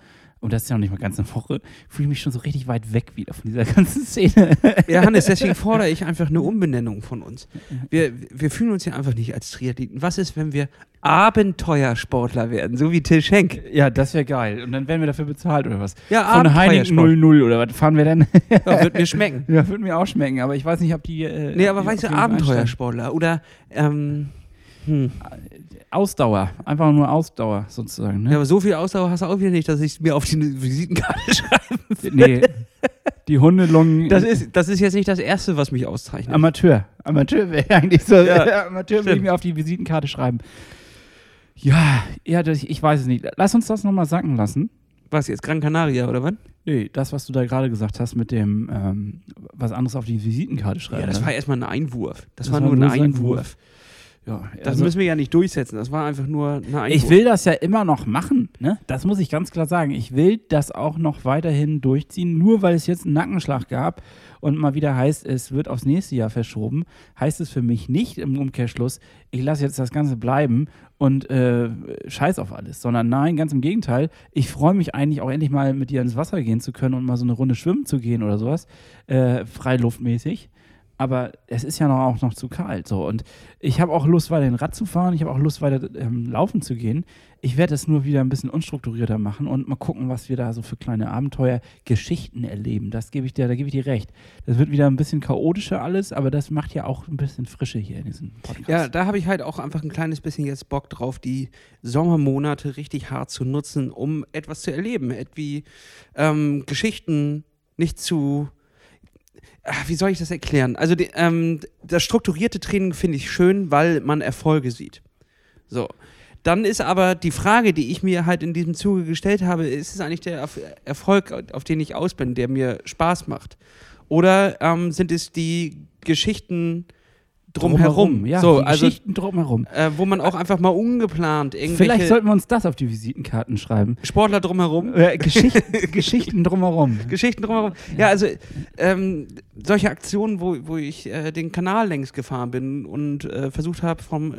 und das ist ja noch nicht mal ganz eine Woche, fühle ich mich schon so richtig weit weg wieder von dieser (laughs) ganzen Szene. Ja, Hannes, deswegen fordere ich einfach eine Umbenennung von uns. Wir, wir fühlen uns ja einfach nicht als Triathleten. Was ist, wenn wir Abenteuersportler werden, so wie Till Schenk? ja, das wäre geil. Und dann werden wir dafür bezahlt oder was? Ja, Von Heineken Abenteuersport. 00 oder was fahren wir denn? Ja, wird mir schmecken. (laughs) ja, würde mir auch schmecken, aber ich weiß nicht, ob die. Äh, Nee, aber weißt du, Abenteuersportler oder ähm, hm. Ausdauer. Einfach nur Ausdauer sozusagen. Ja, Ne? aber so viel Ausdauer hast du auch wieder nicht, dass ich es mir auf die Visitenkarte (laughs) schreibe. nee. Die Hundelungen. Das ist, das ist jetzt nicht das Erste, was mich auszeichnet. Amateur. Amateur wäre eigentlich so. Ja, (laughs) Amateur würde ich stimmt. mir auf die Visitenkarte schreiben. Ja, ja, das, ich weiß es nicht. Lass uns das nochmal sacken lassen. Was jetzt, Gran Canaria oder was? Nee, das, was du da gerade gesagt hast mit dem, ähm, was anderes auf die Visitenkarte schreiben. Ja, das ne? war erstmal ein Einwurf. Das, Das war nur ein sein Einwurf. Ja, Das also- müssen wir ja nicht durchsetzen. Das war einfach nur ein Einwurf. Ich will das ja immer noch machen, ne? Das muss ich ganz klar sagen. Ich will das auch noch weiterhin durchziehen, nur weil es jetzt einen Nackenschlag gab und mal wieder heißt, es wird aufs nächste Jahr verschoben, heißt es für mich nicht im Umkehrschluss, ich lasse jetzt das Ganze bleiben und äh, scheiß auf alles, sondern nein, ganz im Gegenteil. Ich freue mich eigentlich auch endlich mal mit dir ins Wasser gehen zu können und mal so eine Runde schwimmen zu gehen oder sowas, äh, freiluftmäßig. Aber es ist ja noch, auch noch zu kalt. So. Und ich habe auch Lust, weiter den Rad zu fahren. Ich habe auch Lust, weiter ähm, laufen zu gehen. Ich werde es nur wieder ein bisschen unstrukturierter machen und mal gucken, was wir da so für kleine Abenteuer, Geschichten erleben. Das gebe ich dir, da gebe ich dir recht. Das wird wieder ein bisschen chaotischer alles, aber das macht ja auch ein bisschen Frische hier in diesem Podcast. Ja, da habe ich halt auch einfach ein kleines bisschen jetzt Bock drauf, die Sommermonate richtig hart zu nutzen, um etwas zu erleben. Etwie ähm, Geschichten nicht zu. Ach, wie soll ich das erklären? Also, die, ähm, das strukturierte Training finde ich schön, weil man Erfolge sieht. So. Dann ist aber die Frage, die ich mir halt in diesem Zuge gestellt habe, ist es eigentlich der Erf- Erfolg, auf den ich aus bin, der mir Spaß macht? Oder ähm, sind es die Geschichten drumherum? Ja, so, also Geschichten drumherum. äh, wo man auch einfach mal ungeplant irgendwelche Vielleicht sollten wir uns das auf die Visitenkarten schreiben. Sportler drumherum, Äh, Geschichten, (laughs) Geschichten drumherum. Geschichten drumherum. Ja, also ähm, solche Aktionen, wo, wo ich äh, den Kanal längs gefahren bin und äh, versucht habe, vom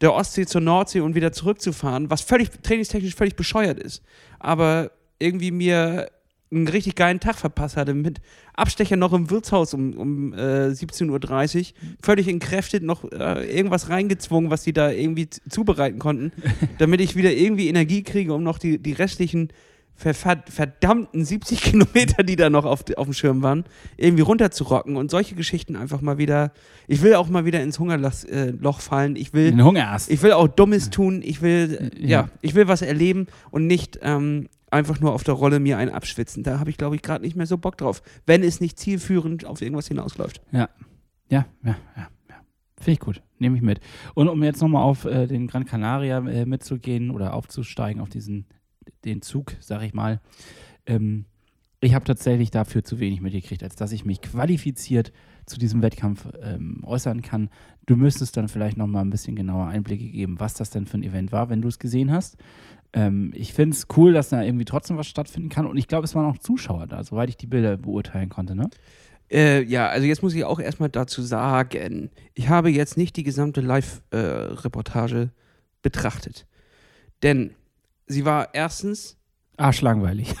der Ostsee zur Nordsee und wieder zurückzufahren, was völlig trainingstechnisch völlig bescheuert ist, aber irgendwie mir einen richtig geilen Tag verpasst hatte mit Abstecher noch im Wirtshaus um, um äh, 17.30 Uhr, völlig entkräftet, noch äh, irgendwas reingezwungen, was die da irgendwie zubereiten konnten, (laughs) damit ich wieder irgendwie Energie kriege, um noch die, die restlichen verdammten 70 (laughs) Kilometer, die da noch auf, auf dem Schirm waren, irgendwie runterzurocken und solche Geschichten einfach mal wieder. Ich will auch mal wieder ins Hungerloch äh, fallen. Ich will, Den ich will auch Dummes tun. Ich will, äh, ja, Ja. ich will was erleben und nicht ähm, einfach nur auf der Rolle mir einen abschwitzen. Da habe ich, glaube ich, gerade nicht mehr so Bock drauf, wenn es nicht zielführend auf irgendwas hinausläuft. Ja, ja, ja, ja. Finde ich gut. Nehme ich mit. Und um jetzt nochmal auf äh, den Gran Canaria äh, mitzugehen oder aufzusteigen, auf diesen den Zug, sag ich mal. Ähm, ich habe tatsächlich dafür zu wenig mitgekriegt, als dass ich mich qualifiziert zu diesem Wettkampf ähm, äußern kann. Du müsstest dann vielleicht nochmal ein bisschen genauer Einblicke geben, was das denn für ein Event war, wenn du es gesehen hast. Ähm, ich finde es cool, dass da irgendwie trotzdem was stattfinden kann. Und ich glaube, es waren auch Zuschauer da, soweit ich die Bilder beurteilen konnte. Ne? Äh, ja, also jetzt muss ich auch erstmal dazu sagen, ich habe jetzt nicht die gesamte Live-Reportage betrachtet. Denn sie war erstens Arschlangweilig.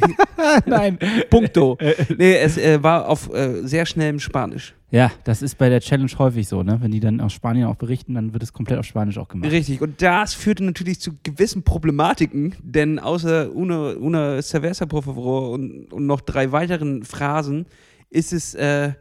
(laughs) Nein. Punkto. nee, es äh, war auf äh, sehr schnellem Spanisch. Ja, das ist bei der Challenge häufig so, ne? Wenn die dann aus Spanien auch berichten, dann wird es komplett auf Spanisch auch gemacht. Richtig. Und das führte natürlich zu gewissen Problematiken, denn außer una, una cerveza, por favor, und, und noch drei weiteren Phrasen ist es äh,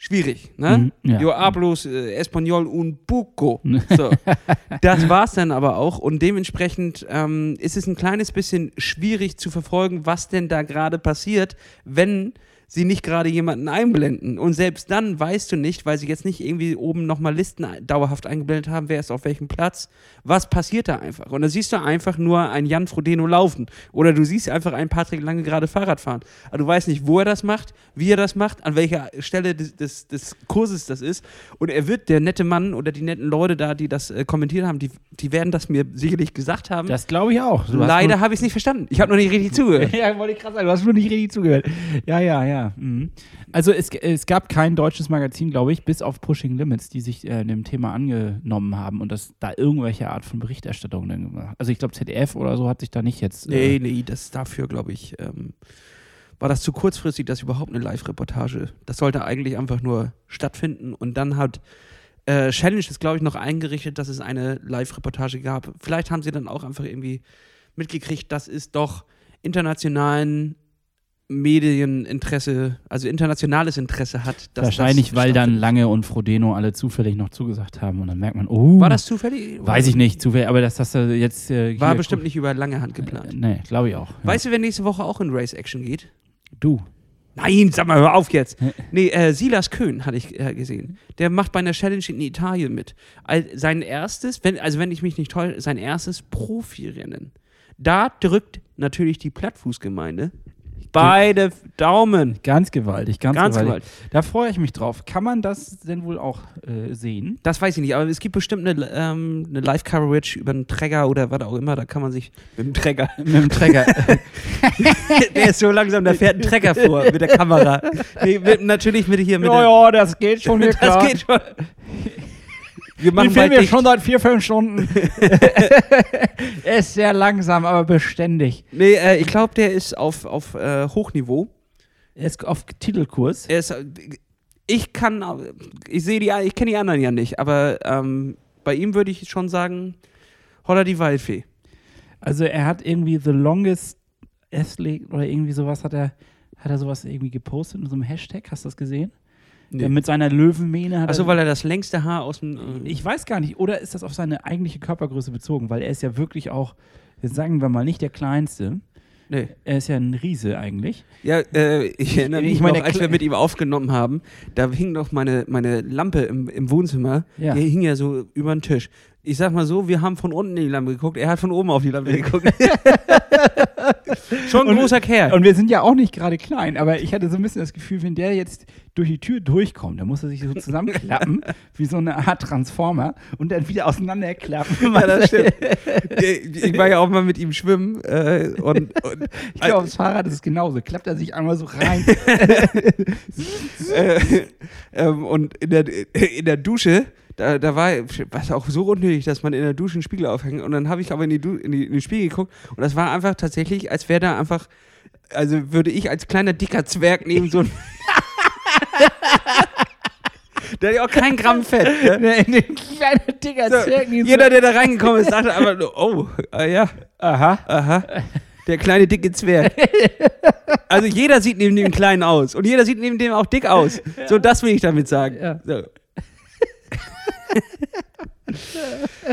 schwierig. Ne? Mhm, ja. Yo hablos äh, español un poco. So. (laughs) das war's dann aber auch und dementsprechend ähm, ist es ein kleines bisschen schwierig zu verfolgen, was denn da gerade passiert, wenn sie nicht gerade jemanden einblenden. Und selbst dann weißt du nicht, weil sie jetzt nicht irgendwie oben nochmal Listen dauerhaft eingeblendet haben, wer ist auf welchem Platz, was passiert da einfach. Und dann siehst du einfach nur einen Jan Frodeno laufen. Oder du siehst einfach einen Patrick Lange gerade Fahrrad fahren. Aber du weißt nicht, wo er das macht, wie er das macht, an welcher Stelle des, des, des Kurses das ist. Und er wird, der nette Mann oder die netten Leute da, die das äh, kommentiert haben, die, die werden das mir sicherlich gesagt haben. Das glaube ich auch. Leider habe ich es nicht verstanden. Ich habe noch nicht richtig zugehört. (laughs) ja, wollte ich gerade sagen, du hast nur nicht richtig zugehört. Ja, ja, ja. Mhm. Also es, es gab kein deutsches Magazin, glaube ich, bis auf Pushing Limits, die sich äh, dem Thema angenommen haben und das da irgendwelche Art von Berichterstattung dann gemacht. Also ich glaube ZDF oder so hat sich da nicht jetzt. Nee, Äh, nee, das dafür, glaube ich, ähm, war das zu kurzfristig, dass überhaupt eine Live-Reportage. Das sollte eigentlich einfach nur stattfinden und dann hat äh, Challenge ist, glaube ich, noch eingerichtet, dass es eine Live-Reportage gab. Vielleicht haben sie dann auch einfach irgendwie mitgekriegt, dass es doch internationalen Medieninteresse, also internationales Interesse hat. Dass wahrscheinlich, das weil dann. Lange und Frodeno alle zufällig noch zugesagt haben und dann merkt man, oh. War das zufällig? Weiß ich nicht, zufällig, aber dass das jetzt. Äh, War bestimmt nicht über lange Hand geplant. Äh, nee, glaube ich auch. Ja. Weißt du, wer nächste Woche auch in Race Action geht? du? Nein, sag mal, hör auf jetzt. Nee, äh, Silas Köhn hatte ich äh, gesehen. Der macht bei einer Challenge in Italien mit. Al sein erstes, wenn, also wenn ich mich nicht täusche, sein erstes Profirennen. Da drückt natürlich die Plattfußgemeinde beide Daumen. Ganz gewaltig, ganz, Ganz gewaltig. Da freue ich mich drauf. Kann man das denn wohl auch äh, sehen? Das weiß ich nicht, aber es gibt bestimmt eine, ähm, eine Live-Coverage über einen Träger oder was auch immer. Da kann man sich mit dem Träger. (laughs) Mit dem Träger. (laughs) der ist so langsam, da fährt ein Träger vor mit der Kamera. Nee, mit, natürlich mit hier mit der, ja, das geht schon (laughs) hier Das geht schon. Wir machen Den filmen schon seit vier, fünf Stunden. er (laughs) (laughs) ist sehr langsam, aber beständig. Nee, äh, ich glaube, der ist auf, auf äh, Hochniveau. Er ist auf Titelkurs. Er ist, äh, ich kann, äh, ich sehe die, ich kenne die anderen ja nicht, aber ähm, bei ihm würde ich schon sagen, Holla die Waldfee. Also er hat irgendwie The Longest Athlete oder irgendwie sowas hat er, hat er sowas irgendwie gepostet in so einem Hashtag. Hast du das gesehen? Der mit seiner Löwenmähne hat Achso, weil er das längste Haar aus dem. Äh, Ich weiß gar nicht. Oder ist das auf seine eigentliche Körpergröße bezogen? Weil er ist ja wirklich auch, jetzt sagen wir mal, nicht der Kleinste. nee. Er ist ja ein Riese eigentlich. Ja, äh, ich erinnere mich ich meine, noch, als wir mit ihm aufgenommen haben, da hing noch meine, meine Lampe im, im Wohnzimmer. Ja. Die hing ja so über den Tisch. Ich sag mal so, wir haben von unten in die Lampe geguckt, er hat von oben auf die Lampe geguckt. Schon ein Und- großer Kerl. Und wir sind ja auch nicht gerade klein, aber ich hatte so ein bisschen das Gefühl, wenn der jetzt durch die Tür durchkommt, dann muss er sich so zusammenklappen, (laughs) wie so eine Art Transformer und dann wieder auseinanderklappen. Ja, das stimmt. ich war ja auch mal mit ihm schwimmen äh, und, und (laughs) Ich glaube, aufs Fahrrad ist es genauso. Klappt er sich einmal so rein. (laughs) äh, ähm, und in der, in der Dusche, da, da war was auch so unnötig, dass man in der Dusche einen Spiegel aufhängt. Und dann habe ich aber in, die du in, die, in den Spiegel geguckt und das war einfach tatsächlich, als wäre da einfach, also würde ich als kleiner dicker Zwerg neben so ein. Der hat ja auch kein Gramm Fett. Ne? In den kleinen Dinger So, Zwergen, die jeder, der da reingekommen ist, dachte einfach nur, oh, ah, ja, aha. aha. Der kleine dicke Zwerg. Also jeder sieht neben dem Kleinen aus. Und jeder sieht neben dem auch dick aus. So, das will ich damit sagen. Ja. So.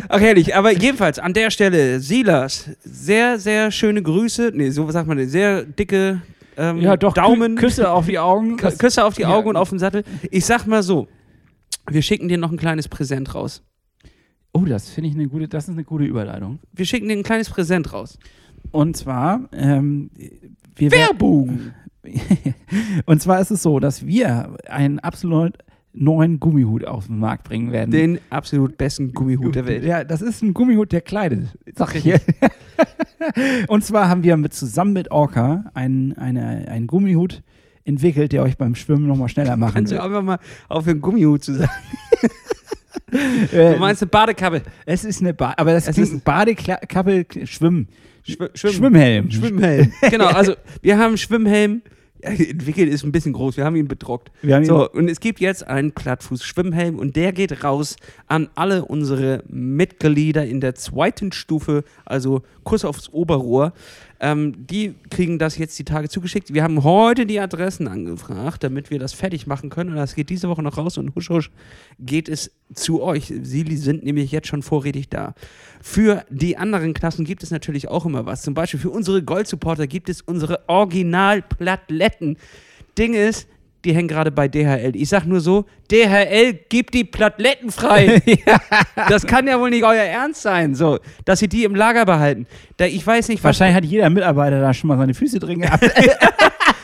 Ach herrlich, aber jedenfalls an der Stelle, Silas, sehr, sehr schöne Grüße. Nee, so sagt man, sehr dicke ähm, Ja, doch, Daumen. Kü Küsse auf die Augen. Kü- Küsse auf die Ja. Augen und auf den Sattel. Ich sag mal so, wir schicken dir noch ein kleines Präsent raus. Oh, das finde ich eine gute, das ist eine gute Überleitung. Wir schicken dir ein kleines Präsent raus. Und zwar, ähm, wir Werbung! (laughs) Und zwar ist es so, dass wir einen absolut neuen Gummihut auf den Markt bringen werden. Den absolut besten Gummihut der Welt. Ja, das ist ein Gummihut, der kleidet. Sag ich hier. (laughs) Und zwar haben wir mit, zusammen mit Orca einen, eine, einen Gummihut entwickelt, der euch beim Schwimmen nochmal schneller machen Kannst du wird. einfach mal auf den Gummihut zu sagen? (laughs) Äh, Du meinst eine Badekappe? es ist eine ba aber das Es ist- Badekappe, Schwimmen. Schw Schwimmhelm. Schwimmhelm. (laughs) genau, also wir haben Schwimmhelm. (laughs) Entwickelt ist ein bisschen groß, wir haben ihn bedruckt. Wir haben ihn- So, und es gibt jetzt einen Plattfuß-Schwimmhelm und der geht raus an alle unsere Mitglieder in der zweiten Stufe, also Kuss aufs Oberrohr. Ähm, die kriegen das jetzt die Tage zugeschickt. Wir haben heute die Adressen angefragt, damit wir das fertig machen können. Und das geht diese Woche noch raus und husch husch geht es zu euch. Sie sind nämlich jetzt schon vorrätig da. Für die anderen Klassen gibt es natürlich auch immer was. Zum Beispiel für unsere Gold-Supporter gibt es unsere Original-Plattletten. Ding ist, die hängen gerade bei DHL. Ich sag nur so, DHL gibt die Plattletten frei. (laughs) Das kann ja wohl nicht euer Ernst sein, so, dass sie die im Lager behalten. Da, ich weiß nicht, was. Wahrscheinlich hat jeder Mitarbeiter da schon mal seine Füße drin gehabt. (laughs)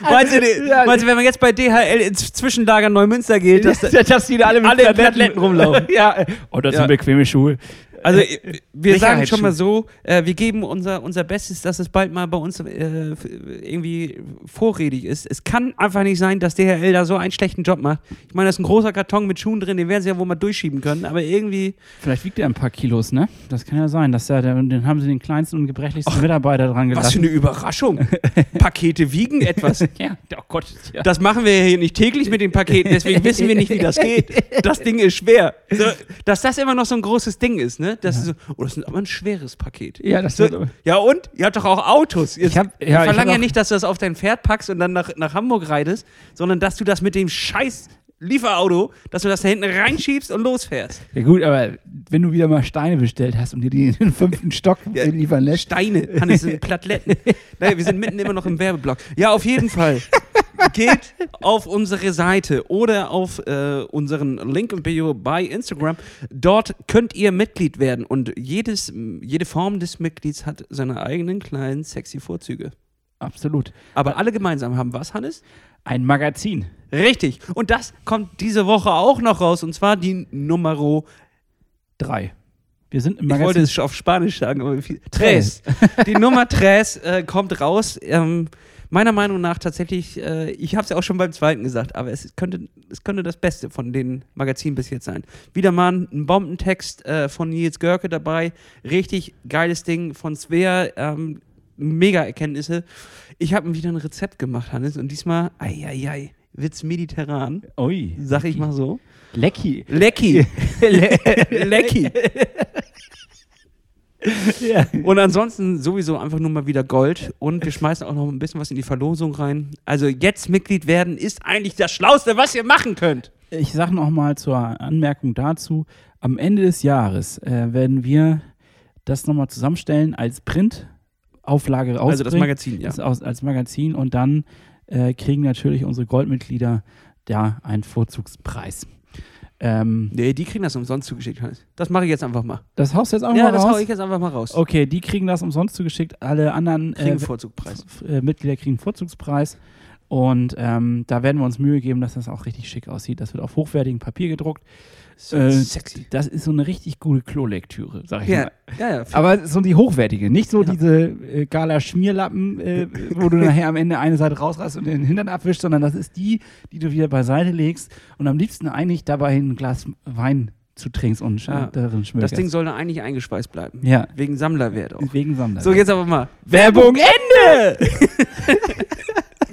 (laughs) Meinst du, meinst du, wenn man jetzt bei DHL ins Zwischenlager Neumünster geht, dass, dass die da alle mit alle in Plattletten rumlaufen? ja. Oh, das Ja. sind bequeme Schuhe. Also äh, wir sagen schon mal so, äh, wir geben unser, unser Bestes, dass es bald mal bei uns äh, irgendwie vorrätig ist. Es kann einfach nicht sein, dass DHL da so einen schlechten Job macht. Ich meine, da ist ein großer Karton mit Schuhen drin, den werden sie ja wohl mal durchschieben können, aber irgendwie, Vielleicht wiegt er ein paar Kilos, ne? Das kann ja sein. Dass der, den haben sie den kleinsten und gebrechlichsten Mitarbeiter dran was für gelassen. eine Überraschung. (laughs) Pakete wiegen etwas. (laughs) ja, oh Gott. Ja. Das machen wir ja hier nicht täglich mit den Paketen, deswegen wissen wir nicht, wie das geht. Das Ding ist schwer. So, dass das immer noch so ein großes Ding ist, ne? Das ist so, oh, das ist aber ein schweres Paket. Ja, das So, wird- ja, und? Ihr habt doch auch Autos. Jetzt, Ich hab- ja, ich verlangen hab ja nicht, dass du das auf dein Pferd packst und dann nach, nach Hamburg reitest, sondern dass du das mit dem scheiß Lieferauto, dass du das da hinten reinschiebst und losfährst. Ja gut, aber wenn du wieder mal Steine bestellt hast und dir die in den fünften Stock Ja. liefern lässt. Steine, Hannes, sind Plattletten. (laughs) naja, wir sind mitten immer noch im Werbeblock. Ja, auf jeden Fall. Geht auf unsere Seite oder auf äh, unseren Link im Bio bei Instagram. Dort könnt ihr Mitglied werden und jedes, jede Form des Mitglieds hat seine eigenen kleinen sexy Vorzüge. Absolut. Aber alle gemeinsam haben was, Hannes? Ein Magazin. Richtig. Und das kommt diese Woche auch noch raus und zwar die Numero Drei. Wir sind im Ich wollte Magazin. es auf Spanisch sagen, aber viel. Tres. (laughs) Die Nummer Tres äh, kommt raus. Ähm, meiner Meinung nach tatsächlich, äh, ich habe es ja auch schon beim zweiten gesagt, aber es könnte, es könnte das Beste von den Magazinen bis jetzt sein. Wieder mal ein Bombentext äh, von Nils Görke dabei. Richtig geiles Ding von Svea. Ähm, mega Erkenntnisse. Ich habe wieder ein Rezept gemacht, Hannes, und diesmal, ei, ei, ei, wird's mediterran, Ui. sag ich mal so. Lecky. Lecki. (laughs) Lecki. (laughs) ja. Und ansonsten sowieso einfach nur mal wieder Gold. Und wir schmeißen auch noch ein bisschen was in die Verlosung rein. Also jetzt Mitglied werden ist eigentlich das Schlauste, was ihr machen könnt. Ich sage noch mal zur Anmerkung dazu: Am Ende des Jahres äh, werden wir das nochmal zusammenstellen als Printauflage rausbringen. Also das Magazin, ja. Das aus, als Magazin und dann äh, kriegen natürlich unsere Goldmitglieder da einen Vorzugspreis. Ähm, Nee, die kriegen das umsonst zugeschickt, Hannes. Das mache ich jetzt einfach mal. das haust du jetzt einfach Ja, mal das hau raus. ich jetzt einfach mal raus. Okay, die kriegen das umsonst zugeschickt. Alle anderen Kriegen äh. F- äh, Mitglieder kriegen einen Vorzugspreis. Und ähm, da werden wir uns Mühe geben, dass das auch richtig schick aussieht. Das wird auf hochwertigem Papier gedruckt. So Äh, sexy. Das ist so eine richtig gute Klolektüre, sag ich Ja, mal. ja, ja. Aber so die hochwertige, nicht so diese äh, Gala-Schmierlappen, äh, wo du (laughs) nachher am Ende eine Seite rausreißt und den Hintern abwischst, sondern das ist die, die du wieder beiseite legst und am liebsten eigentlich dabei ein Glas Wein zu trinkst und sch Ja. darin das schmökerst. Ding soll da eigentlich eingeschweißt bleiben. Ja. Wegen Sammlerwert auch. Wegen Sammler. So, jetzt aber mal. Werbung Ende! (laughs)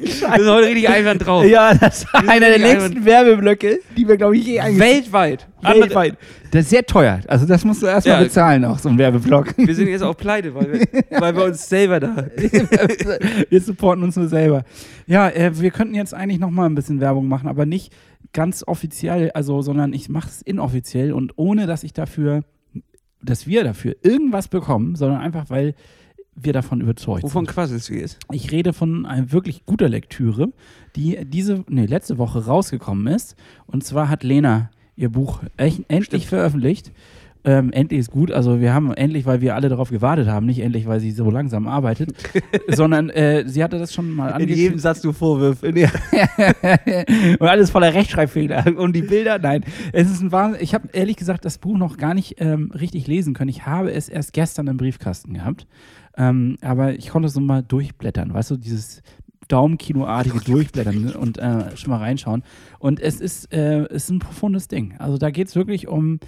Wir sind heute richtig einfach drauf. Ja, das war einer der längsten Werbeblöcke, die wir, glaube ich, je eingeführt Weltweit. Weltweit. Das ist sehr teuer. Also das musst du erstmal Ja. bezahlen, auch so ein Werbeblock. Wir sind jetzt auch pleite, weil wir, (laughs) weil wir uns selber da. (laughs) wir supporten uns nur selber. Ja, äh, wir könnten jetzt eigentlich noch mal ein bisschen Werbung machen, aber nicht ganz offiziell, also, sondern ich mache es inoffiziell und ohne, dass ich dafür, dass wir dafür irgendwas bekommen, sondern einfach, weil wir davon überzeugt Wovon sind. quasselst du jetzt? Ich rede von einer wirklich guter Lektüre, die diese, nee, letzte Woche rausgekommen ist. Und zwar hat Lena ihr Buch endlich Stimmt. veröffentlicht. Ähm, endlich ist gut. Also wir haben endlich, weil wir alle darauf gewartet haben, nicht endlich, weil sie so langsam arbeitet, (laughs) sondern äh, sie hatte das schon mal angekündigt. Satz du Vorwürfe. (laughs) und alles voller Rechtschreibfehler. Und die Bilder, nein. Es ist ein Wahnsinn. Ich habe ehrlich gesagt das Buch noch gar nicht ähm, richtig lesen können. Ich habe es erst gestern im Briefkasten gehabt. Ähm, aber ich konnte so mal durchblättern. Weißt du, dieses Daumenkinoartige Durchblättern ne, und äh, schon mal reinschauen. Und es ist, äh, ist ein profundes Ding. Also da geht es wirklich um,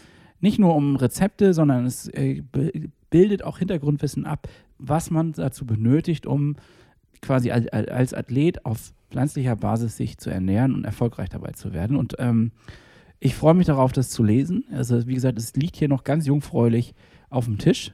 nicht nur um Rezepte, sondern es äh, bildet auch Hintergrundwissen ab, was man dazu benötigt, um quasi als, als Athlet auf pflanzlicher Basis sich zu ernähren und erfolgreich dabei zu werden. Und ähm, ich freue mich darauf, das zu lesen. Also wie gesagt, es liegt hier noch ganz jungfräulich auf dem Tisch.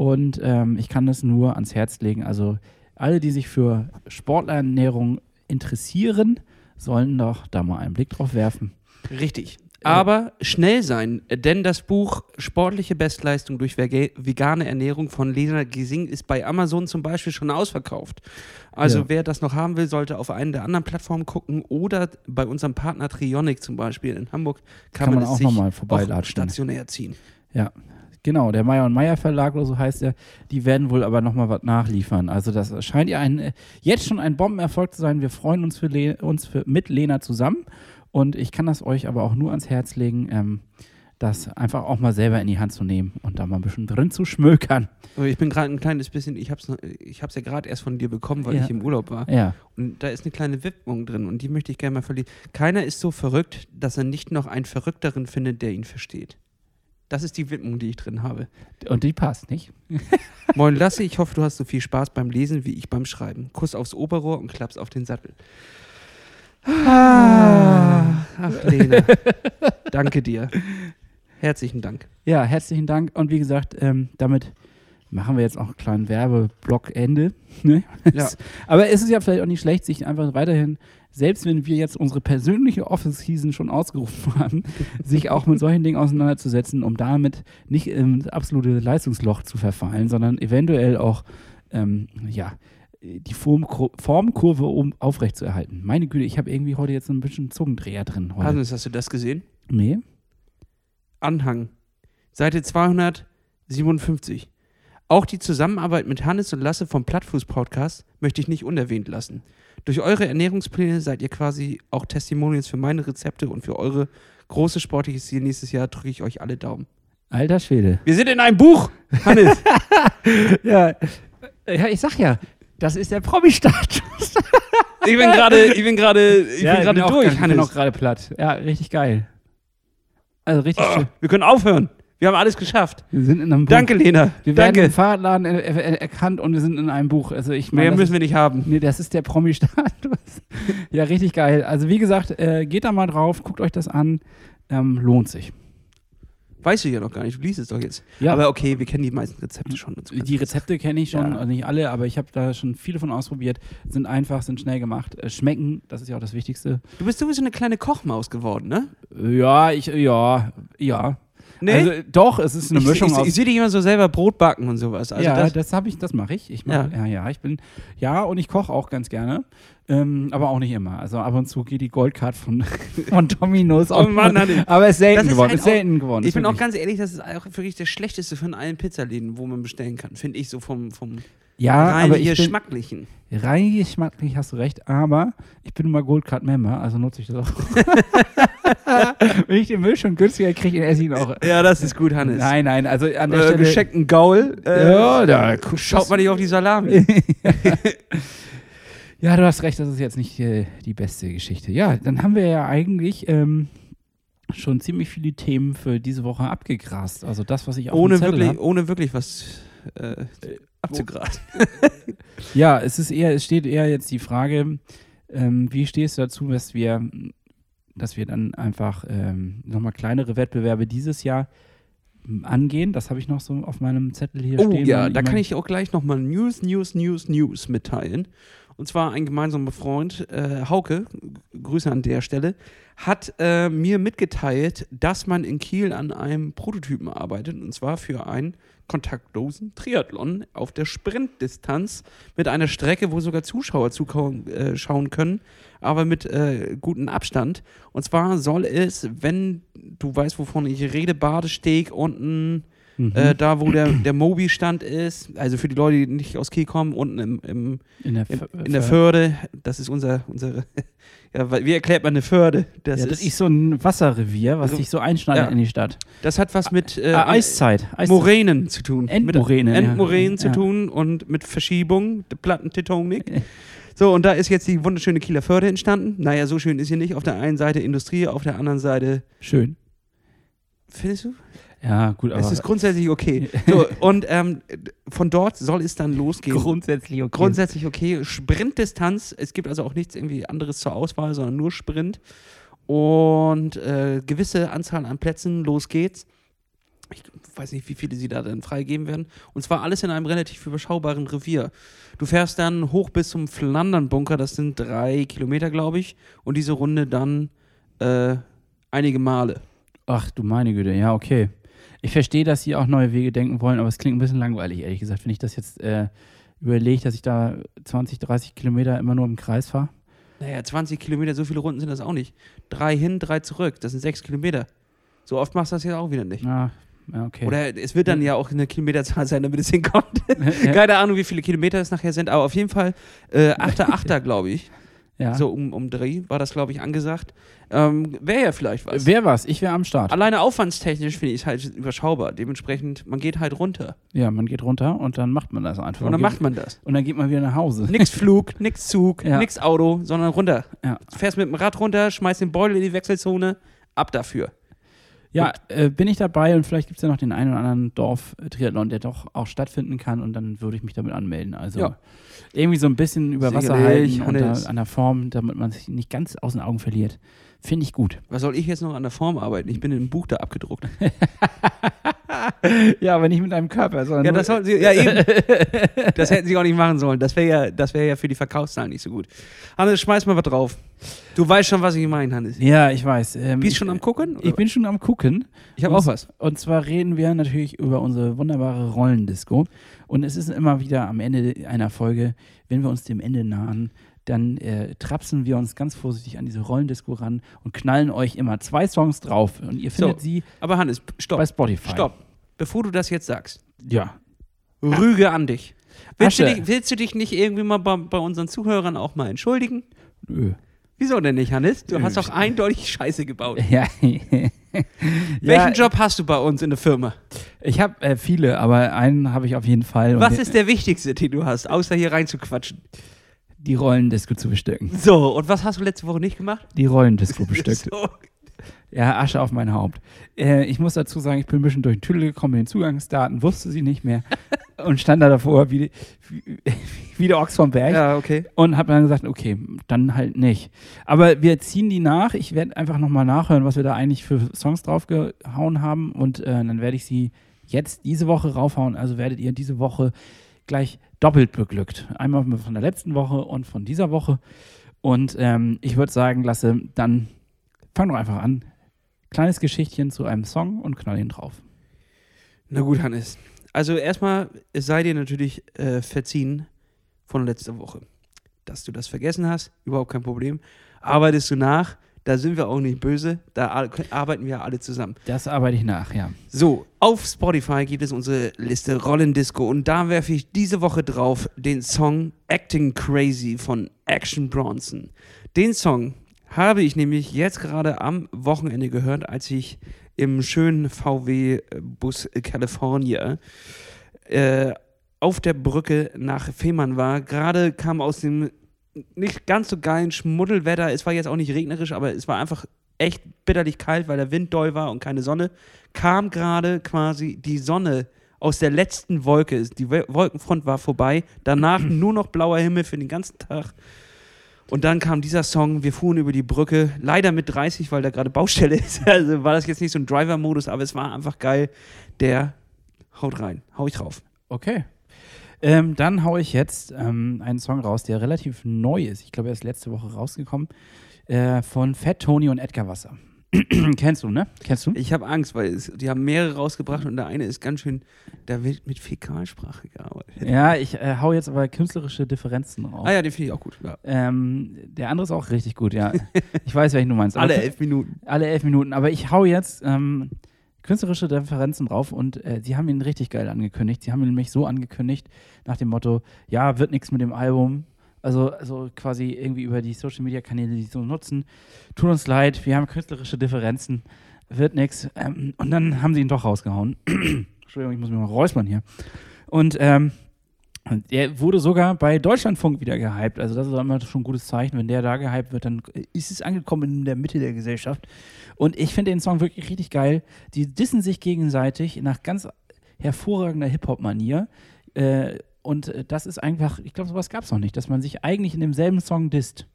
Und ähm, ich kann das nur ans Herz legen. Also alle, die sich für Sportlerernährung interessieren, sollen doch da mal einen Blick drauf werfen. Richtig. Aber schnell sein, denn das Buch Sportliche Bestleistung durch vegane Ernährung von Lena Gesing ist bei Amazon zum Beispiel schon ausverkauft. Also Ja. wer das noch haben will, sollte auf einen der anderen Plattformen gucken oder bei unserem Partner Trionic zum Beispiel in Hamburg kann, Kann man es auch sich noch mal auch vorbeilatschen. stationär ziehen. Ja, genau. Der Meier und Meier Verlag oder so heißt er. Die werden wohl aber nochmal was nachliefern. Also das scheint ja ein, jetzt schon ein Bombenerfolg zu sein. Wir freuen uns, für Le uns für, mit Lena zusammen. Und ich kann das euch aber auch nur ans Herz legen, ähm, das einfach auch mal selber in die Hand zu nehmen und da mal ein bisschen drin zu schmökern. Aber Ich bin gerade ein kleines bisschen, ich habe es ich hab's ja gerade erst von dir bekommen, weil Ja. ich im Urlaub war. Ja. Und da ist eine kleine Widmung drin und die möchte ich gerne mal verlieren. Keiner ist so verrückt, dass er nicht noch einen Verrückteren findet, der ihn versteht. Das ist die Widmung, die ich drin habe. Und die passt, nicht? (laughs) Moin Lasse, ich hoffe, du hast so viel Spaß beim Lesen wie ich beim Schreiben. Kuss aufs Oberrohr und Klaps auf den Sattel. Ah, ach, Lena. (laughs) Danke dir. Herzlichen Dank. Ja, herzlichen Dank. Und wie gesagt, ähm, damit machen wir jetzt auch einen kleinen Werbeblock-Ende. Ne? Ja. (laughs) Aber es ist ja vielleicht auch nicht schlecht, sich einfach weiterhin, selbst wenn wir jetzt unsere persönliche Office-Season schon ausgerufen (laughs) haben, sich auch mit solchen Dingen auseinanderzusetzen, um damit nicht ins absolute Leistungsloch zu verfallen, sondern eventuell auch, ähm, ja, die Formkur Formkurve um aufrechtzuerhalten. Meine Güte, ich habe irgendwie heute jetzt ein bisschen Zungendreher drin. Heute. Hannes, hast du das gesehen? nee? Anhang. Seite 257. Auch die Zusammenarbeit mit Hannes und Lasse vom Plattfuß-Podcast möchte ich nicht unerwähnt lassen. Durch eure Ernährungspläne seid ihr quasi auch Testimonials für meine Rezepte und für eure große sportliche Ziel nächstes Jahr drücke ich euch alle Daumen. Alter Schwede. Wir sind in einem Buch, Hannes. (laughs) Ja, ja ich sag ja, das ist der Promi-Status. Ich bin gerade, ich bin gerade, ich ja, bin gerade durch, Ich bin Hannes. auch gerade platt. Ja, richtig geil. Also richtig Oh, schön. wir können aufhören. Wir haben alles geschafft. Wir sind in einem Buch. Danke, Lena. Wir werden im Danke. Fahrradladen er er erkannt und wir sind in einem Buch. Also ich meine, Mehr müssen ist, wir nicht haben. nee, das ist der Promi-Status. (laughs) ja, richtig geil. Also wie gesagt, äh, geht da mal drauf, guckt euch das an. Ähm, lohnt sich. Weißt du ja noch gar nicht. Du liest es doch jetzt. Ja. Aber okay, wir kennen die meisten Rezepte schon. Die Rezepte kenne ich schon, Ja. also nicht alle, aber ich habe da schon viele von ausprobiert. Sind einfach, sind schnell gemacht, äh, schmecken, das ist ja auch das Wichtigste. Du bist sowieso eine kleine Kochmaus geworden, ne? Ja, ich, ja, ja. Nee? Also doch, es ist eine ich, Mischung ich, aus. ich sehe dich immer so selber Brot backen und sowas. Also ja, das, das, habe ich, das mache ich. Ich mach, Ja. ja. ja, ich bin, ja, und ich koche auch ganz gerne, ähm, aber auch nicht immer. Also ab und zu geht die Goldcard von, (laughs) von Domino's Oh auch. Mann, Hanni. aber es ist selten ist geworden. halt ist selten geworden. ich bin auch ganz ehrlich, das ist auch wirklich das Schlechteste von allen Pizzaläden, wo man bestellen kann. Finde ich so vom, vom ja, rein aber ich bin, Schmacklichen. rein geschmacklich hast du recht, aber ich bin immer Goldcard-Member, also nutze ich das auch. (laughs) Wenn ich den Müll schon günstiger kriege, dann esse ich ihn auch. Ja, das ist gut, Hannes. Nein, nein, also an der Äh, Stelle. gescheckten Gaul. Äh, Ja, da Schaut mal nicht auf die Salami. (laughs) Ja, du hast recht, das ist jetzt nicht äh, die beste Geschichte. Ja, dann haben wir ja eigentlich ähm, schon ziemlich viele Themen für diese Woche abgegrast. Also das, was ich auf ohne, wirklich, hab. ohne wirklich was äh, abzugrasen. Ja, es ist eher, es steht eher jetzt die Frage, ähm, wie stehst du dazu, dass wir, dass wir dann einfach ähm, nochmal kleinere Wettbewerbe dieses Jahr ähm, angehen? Das habe ich noch so auf meinem Zettel hier Oh stehen. ja, Mein- da kann ich auch gleich nochmal News, News, News, News mitteilen. Und zwar ein gemeinsamer Freund, äh, Hauke, Grüße an der Stelle, hat äh, mir mitgeteilt, dass man in Kiel an einem Prototypen arbeitet. Und zwar für einen kontaktlosen Triathlon auf der Sprintdistanz mit einer Strecke, wo sogar Zuschauer zuschauen äh, schauen können, aber mit äh, gutem Abstand. Und zwar soll es, wenn du weißt, wovon ich rede, Badesteg unten Mhm. äh, da wo der, der Mobi-Stand ist, also für die Leute, die nicht aus Kiel kommen, unten im, im, in der, in, in der Förde, das ist unser, unsere, (laughs) ja, wie erklärt man eine Förde? Das, ja, das ist, ist so ein Wasserrevier, was Also, sich so einschneidet ja. in die Stadt. das hat was mit äh, Ah, Eiszeit. Eiszeit. Moränen zu tun. Endmoränen, Mit. Endmoränen zu tun und mit Verschiebung, der Plattentektonik. So, und da ist jetzt die wunderschöne Kieler Förde entstanden. Naja, so schön ist sie nicht. Auf der einen Seite Industrie, auf der anderen Seite, Schön. findest du? Ja, gut, aber es ist grundsätzlich okay. (laughs) So, und ähm, von dort soll es dann losgehen. grundsätzlich okay. Grundsätzlich okay. Sprintdistanz. Es gibt also auch nichts irgendwie anderes zur Auswahl, sondern nur Sprint. Und äh, gewisse Anzahl an Plätzen. Los geht's. Ich weiß nicht, wie viele sie da dann freigeben werden. Und zwar alles in einem relativ überschaubaren Revier. Du fährst dann hoch bis zum Flandern-Bunker, das sind drei Kilometer, glaube ich. Und diese Runde dann äh, einige Male. Ach du meine Güte, ja, okay. Ich verstehe, dass sie auch neue Wege denken wollen, aber es klingt ein bisschen langweilig, ehrlich gesagt, wenn ich das jetzt äh, überlege, dass ich da 20, 30 Kilometer immer nur im Kreis fahre. Naja, 20 Kilometer, so viele Runden sind das auch nicht. Drei hin, drei zurück, das sind sechs Kilometer. So oft machst du das jetzt auch wieder nicht. Ja, ja, okay. Oder es wird dann ja auch eine Kilometerzahl sein, damit es hinkommt. (laughs) (laughs) Keine Ahnung, wie viele Kilometer es nachher sind, aber auf jeden Fall äh, 8.8. (laughs) glaube ich. Ja. So um, um Dreh war das, glaube ich, angesagt. Ähm, wäre ja vielleicht was. Wer was? Ich wäre am Start. Alleine aufwandstechnisch finde ich es halt überschaubar. Dementsprechend, man geht halt runter. Ja, man geht runter und dann macht man das einfach. Und dann macht man das. Und dann geht man wieder nach Hause. Nix Flug, (laughs) nix Zug, Ja. nix Auto, sondern runter. Ja. Du fährst mit dem Rad runter, schmeißt den Beutel in die Wechselzone, ab dafür. Ja, äh, bin ich dabei und vielleicht gibt es ja noch den einen oder anderen Dorf-Triathlon, der doch auch stattfinden kann und dann würde ich mich damit anmelden. Also Ja. irgendwie so ein bisschen über Wasser halten und da, an der Form, damit man sich nicht ganz aus den Augen verliert. Finde ich gut. Was soll ich jetzt noch an der Form arbeiten? Ich bin in einem Buch da abgedruckt. (laughs) (laughs) Ja, aber nicht mit deinem Körper, sondern Ja, das sollten sie, ja eben. das hätten sie auch nicht machen sollen. Das wäre ja, das wäre ja für die Verkaufszahlen nicht so gut. Hannes, schmeiß mal was drauf. Du weißt schon, was ich meine, Hannes. ja, ich weiß. Ähm, Bist ich, schon am gucken? Ich bin schon am gucken. ich habe auch was. Und zwar reden wir natürlich über unsere wunderbare Rollendisco. Und es ist immer wieder am Ende einer Folge, wenn wir uns dem Ende nahen, dann äh, trapsen wir uns ganz vorsichtig an diese Rollendisco ran und knallen euch immer zwei Songs drauf. Und ihr findet So. sie Aber Hannes, stopp. bei Spotify. Stopp. Bevor du das jetzt sagst, Ja. Rüge an dich. Willst du dich, willst du dich nicht irgendwie mal bei, bei unseren Zuhörern auch mal entschuldigen? Nö. Wieso denn nicht, Hannes? Du hast doch eindeutig Scheiße gebaut. (laughs) Ja. Welchen ja, Job hast du bei uns in der Firma? Ich habe äh, viele, aber einen habe ich auf jeden Fall. Was ist der wichtigste, den du hast, außer hier reinzuquatschen? Die Rollendisco zu bestücken. So, und was hast du letzte Woche nicht gemacht? Die Rollendisco (laughs) bestückt. So. Ja, Asche auf mein Haupt. Äh, ich muss dazu sagen, ich bin ein bisschen durch den Tüdel gekommen mit den Zugangsdaten, wusste sie nicht mehr (laughs) und stand da davor wie, wie, wie der Ochs vom Berg Ja, okay. und habe dann gesagt, okay, dann halt nicht. Aber wir ziehen die nach. Ich werde einfach nochmal nachhören, was wir da eigentlich für Songs draufgehauen haben und äh, dann werde ich sie jetzt diese Woche raufhauen. Also werdet ihr diese Woche gleich doppelt beglückt. Einmal von der letzten Woche und von dieser Woche. Und ähm, ich würde sagen, Lasse, dann fang doch einfach an. Kleines Geschichtchen zu einem Song und knall ihn drauf. Na gut, Hannes. Also erstmal, sei dir natürlich äh, verziehen von letzter Woche. Dass du das vergessen hast, überhaupt kein Problem. Arbeitest du nach, da sind wir auch nicht böse, da ar- arbeiten wir alle zusammen. Das arbeite ich nach, ja. So, auf Spotify gibt es unsere Liste Rollendisco und da werfe ich diese Woche drauf den Song Acting Crazy von Action Bronson. Den Song habe ich nämlich jetzt gerade am Wochenende gehört, als ich im schönen VW-Bus California äh, auf der Brücke nach Fehmarn war. Gerade kam aus dem nicht ganz so geilen Schmuddelwetter. Es war jetzt auch nicht regnerisch, aber es war einfach echt bitterlich kalt, weil der Wind doll war und keine Sonne. Kam gerade quasi die Sonne aus der letzten Wolke. Die Wolkenfront war vorbei. Danach (clears throat) nur noch blauer Himmel für den ganzen Tag. Und dann kam dieser Song, wir fuhren über die Brücke, leider mit 30, weil da gerade Baustelle (laughs) ist. Also war das jetzt nicht so ein Driver-Modus, aber es war einfach geil. Der haut rein, hau ich drauf. Okay. Ähm, dann haue ich jetzt ähm, einen Song raus, der relativ neu ist. Ich glaube, er ist letzte Woche rausgekommen. Äh, von Fat Tony und Edgar Wasser. (clears throat) Kennst du, ne? Kennst du? Ich habe Angst, weil es, die haben mehrere rausgebracht und der eine ist ganz schön, da wird mit Fäkalsprache gearbeitet. Ja, ich äh, hau jetzt aber künstlerische Differenzen raus. Ah ja, den finde ich auch gut. Ja. Ähm, der andere ist auch richtig gut, ja. (laughs) Ich weiß, welchen du meinst. Alle elf Minuten. alle elf Minuten. Aber ich hau jetzt ähm, künstlerische Differenzen drauf und äh, sie haben ihn richtig geil angekündigt. Sie haben ihn nämlich so angekündigt, nach dem Motto: Ja, wird nichts mit dem Album. Also, also quasi irgendwie über die Social Media Kanäle, die so nutzen. Tut uns leid, wir haben künstlerische Differenzen, wird nichts. Ähm, und dann haben sie ihn doch rausgehauen. (clears throat) Entschuldigung, ich muss mir mal räuspern hier. Und ähm, der wurde sogar bei Deutschlandfunk wieder gehypt. Also das ist immer schon ein gutes Zeichen. Wenn der da gehypt wird, dann ist es angekommen in der Mitte der Gesellschaft. Und ich finde den Song wirklich richtig geil. Die dissen sich gegenseitig nach ganz hervorragender Hip-Hop-Manier. Äh, und das ist einfach, ich glaube, sowas gab es noch nicht, dass man sich eigentlich in demselben Song disst.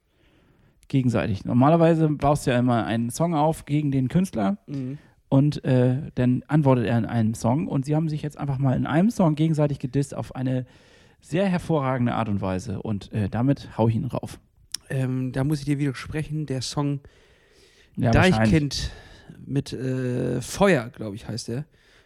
Gegenseitig. Normalerweise baust du ja immer einen Song auf gegen den Künstler. Mhm. und äh, dann antwortet er in einem Song und sie haben sich jetzt einfach mal in einem Song gegenseitig gedisst auf eine sehr hervorragende Art und Weise und äh, damit hau ich ihn rauf. Ähm, da muss ich dir widersprechen. Der Song Ja. Deichkind mit äh, Feuer, glaube ich, heißt der.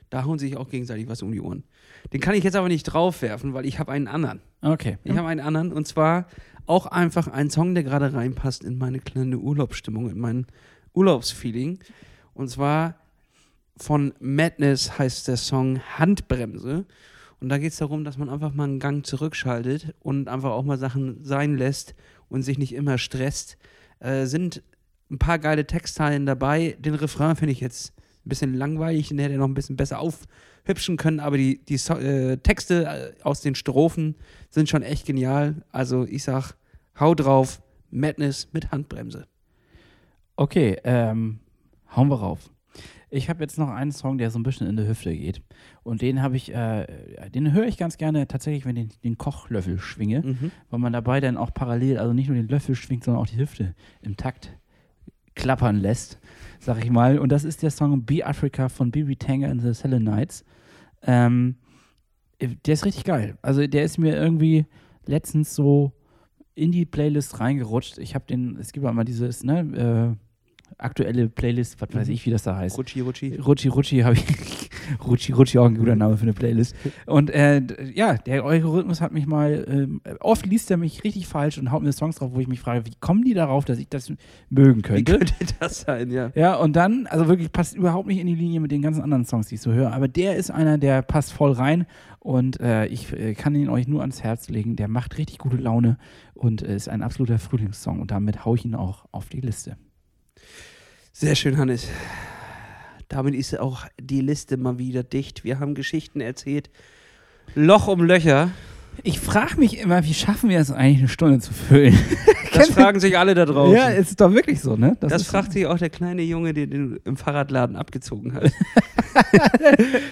Da hauen sich auch gegenseitig was um die Ohren. Den kann ich jetzt aber nicht draufwerfen, weil ich habe einen anderen. Okay. Ich habe einen anderen und zwar auch einfach einen Song, der gerade reinpasst in meine kleine Urlaubsstimmung, in mein Urlaubsfeeling. Und zwar von Madness heißt der Song Handbremse. Und da geht es darum, dass man einfach mal einen Gang zurückschaltet und einfach auch mal Sachen sein lässt und sich nicht immer stresst. Äh, sind ein paar geile Textteilen dabei. Den Refrain finde ich jetzt ein bisschen langweilig, den hätte er noch ein bisschen besser aufhübschen können, aber die, die so äh, Texte äh, aus den Strophen sind schon echt genial. Also ich sag, hau drauf, Madness mit Handbremse. Okay, ähm, hauen wir rauf. Ich habe jetzt noch einen Song, der so ein bisschen in die Hüfte geht. Und den habe ich, äh, den höre ich ganz gerne tatsächlich, wenn ich den Kochlöffel schwinge, Mhm. weil man dabei dann auch parallel, also nicht nur den Löffel schwingt, sondern auch die Hüfte im Takt klappern lässt, sag ich mal. Und das ist der Song Be Africa von Bibi Tanger and the Selenites. Ähm, der ist richtig geil. Also der ist mir irgendwie letztens so in die Playlist reingerutscht. Ich habe den, es gibt auch mal dieses, ne, äh, aktuelle Playlist, was weiß Mhm. ich, wie das da heißt. Rutschi, Rutschi. Rutschi Rutschi habe ich. (laughs) Rutschi Rutschi auch ein guter Name für eine Playlist. Und äh, ja, der Algorithmus hat mich mal, ähm, oft liest er mich richtig falsch und haut mir Songs drauf, wo ich mich frage, wie kommen die darauf, dass ich das mögen Wie könnte? könnte das sein, ja? Ja, und dann, also wirklich passt überhaupt nicht in die Linie mit den ganzen anderen Songs, die ich so höre. Aber der ist einer, der passt voll rein und äh, ich äh, kann ihn euch nur ans Herz legen. Der macht richtig gute Laune und äh, ist ein absoluter Frühlingssong und damit hau ich ihn auch auf die Liste. Sehr schön, Hannes. Damit ist auch die Liste mal wieder dicht. Wir haben Geschichten erzählt. Loch um Löcher. Ich frage mich immer, wie schaffen wir es eigentlich, eine Stunde zu füllen? (laughs) Das fragen sich alle da draußen. Ja, es ist doch wirklich so, ne? das ist- fragt sich auch der kleine Junge, den du im Fahrradladen abgezogen hast. (laughs)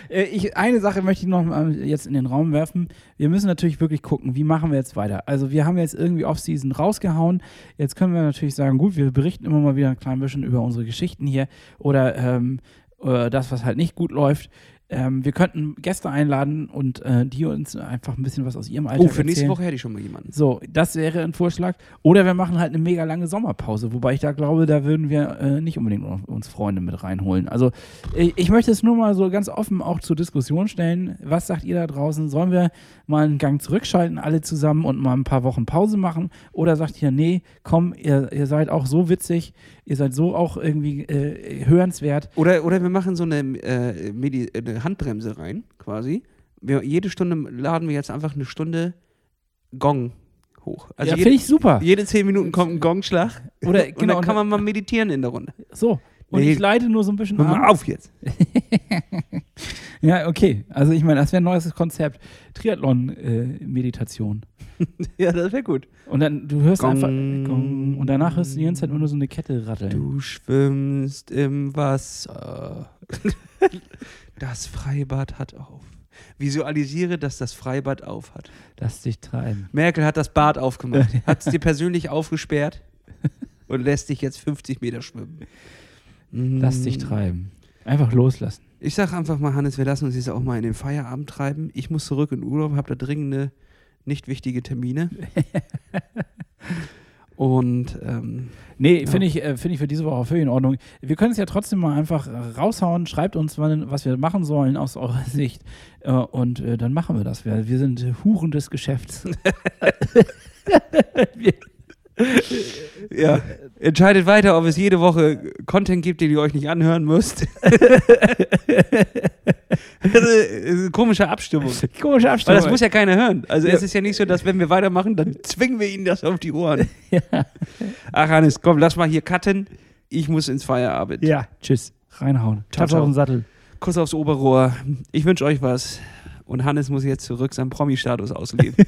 Äh, ich, eine Sache möchte ich noch mal jetzt in den Raum werfen. Wir müssen natürlich wirklich gucken, wie machen wir jetzt weiter. Also wir haben jetzt irgendwie Off-Season rausgehauen. Jetzt können wir natürlich sagen, gut, wir berichten immer mal wieder ein klein bisschen über unsere Geschichten hier oder ähm, äh, das, was halt nicht gut läuft. Ähm, wir könnten Gäste einladen und äh, die uns einfach ein bisschen was aus ihrem Alltag Oh, für nächste erzählen. Woche hätte ich schon mal jemanden. So, das wäre ein Vorschlag. Oder wir machen halt eine mega lange Sommerpause, wobei ich da glaube, da würden wir äh, nicht unbedingt uns Freunde mit reinholen. Also ich, ich möchte es nur mal so ganz offen auch zur Diskussion stellen. Was sagt ihr da draußen? Sollen wir mal einen Gang zurückschalten, alle zusammen und mal ein paar Wochen Pause machen? Oder sagt ihr, nee, komm, ihr, ihr seid auch so witzig, ihr seid so auch irgendwie äh, hörenswert. Oder, oder wir machen so eine, äh, Medi eine Handbremse rein, quasi. Wir, jede Stunde laden wir jetzt einfach eine Stunde Gong hoch. Also ja, finde ich super. jede zehn Minuten kommt ein Gongschlag. Oder (laughs) und genau, dann kann man mal meditieren in der Runde. so. Und Nee. ich leite nur so ein bisschen Hör an. mal auf jetzt. (laughs) Ja, okay. Also ich meine, das wäre ein neues Konzept. Triathlon-Meditation. (laughs) Ja, das wäre gut. und dann, du hörst Gong. einfach Gong, und danach hörst du die ganze Zeit nur so eine Kette ratteln. Du schwimmst im Wasser. Das Freibad hat auf. Visualisiere, dass das Freibad auf hat. Lass dich treiben. Merkel hat das Bad aufgemacht, (laughs) hat es dir persönlich aufgesperrt und lässt dich jetzt 50 Meter schwimmen. Lass dich treiben. Einfach loslassen. Ich sag einfach mal, Hannes, wir lassen uns jetzt auch mal in den Feierabend treiben. Ich muss zurück in Urlaub, habe da dringende, nicht wichtige Termine. (laughs) Und ähm, Nee, Ja. finde ich, äh, finde ich für diese Woche völlig in Ordnung. Wir können es ja trotzdem mal einfach raushauen. Schreibt uns, wann, was wir machen sollen aus eurer (laughs) Sicht. Äh, und äh, dann machen wir das. Wir, wir sind Huren des Geschäfts. (laughs) (laughs) wir, ja, entscheidet weiter, ob es jede Woche Content gibt, den ihr euch nicht anhören müsst. (laughs) das ist eine komische Abstimmung. komische Weil Abstimmung. das muss ja keiner hören. Also Ja. es ist ja nicht so, dass wenn wir weitermachen, dann zwingen wir ihnen das auf die Ohren. (laughs) Ach Hannes, komm, lass mal hier cutten. Ich muss ins Feierabend. ja, tschüss. Reinhauen. Ciao. auf den Sattel. Kuss aufs Oberrohr. Ich wünsche euch was. Und Hannes muss jetzt zurück seinen Promi-Status ausleben.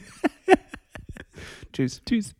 (laughs) Tschüss. Tschüss.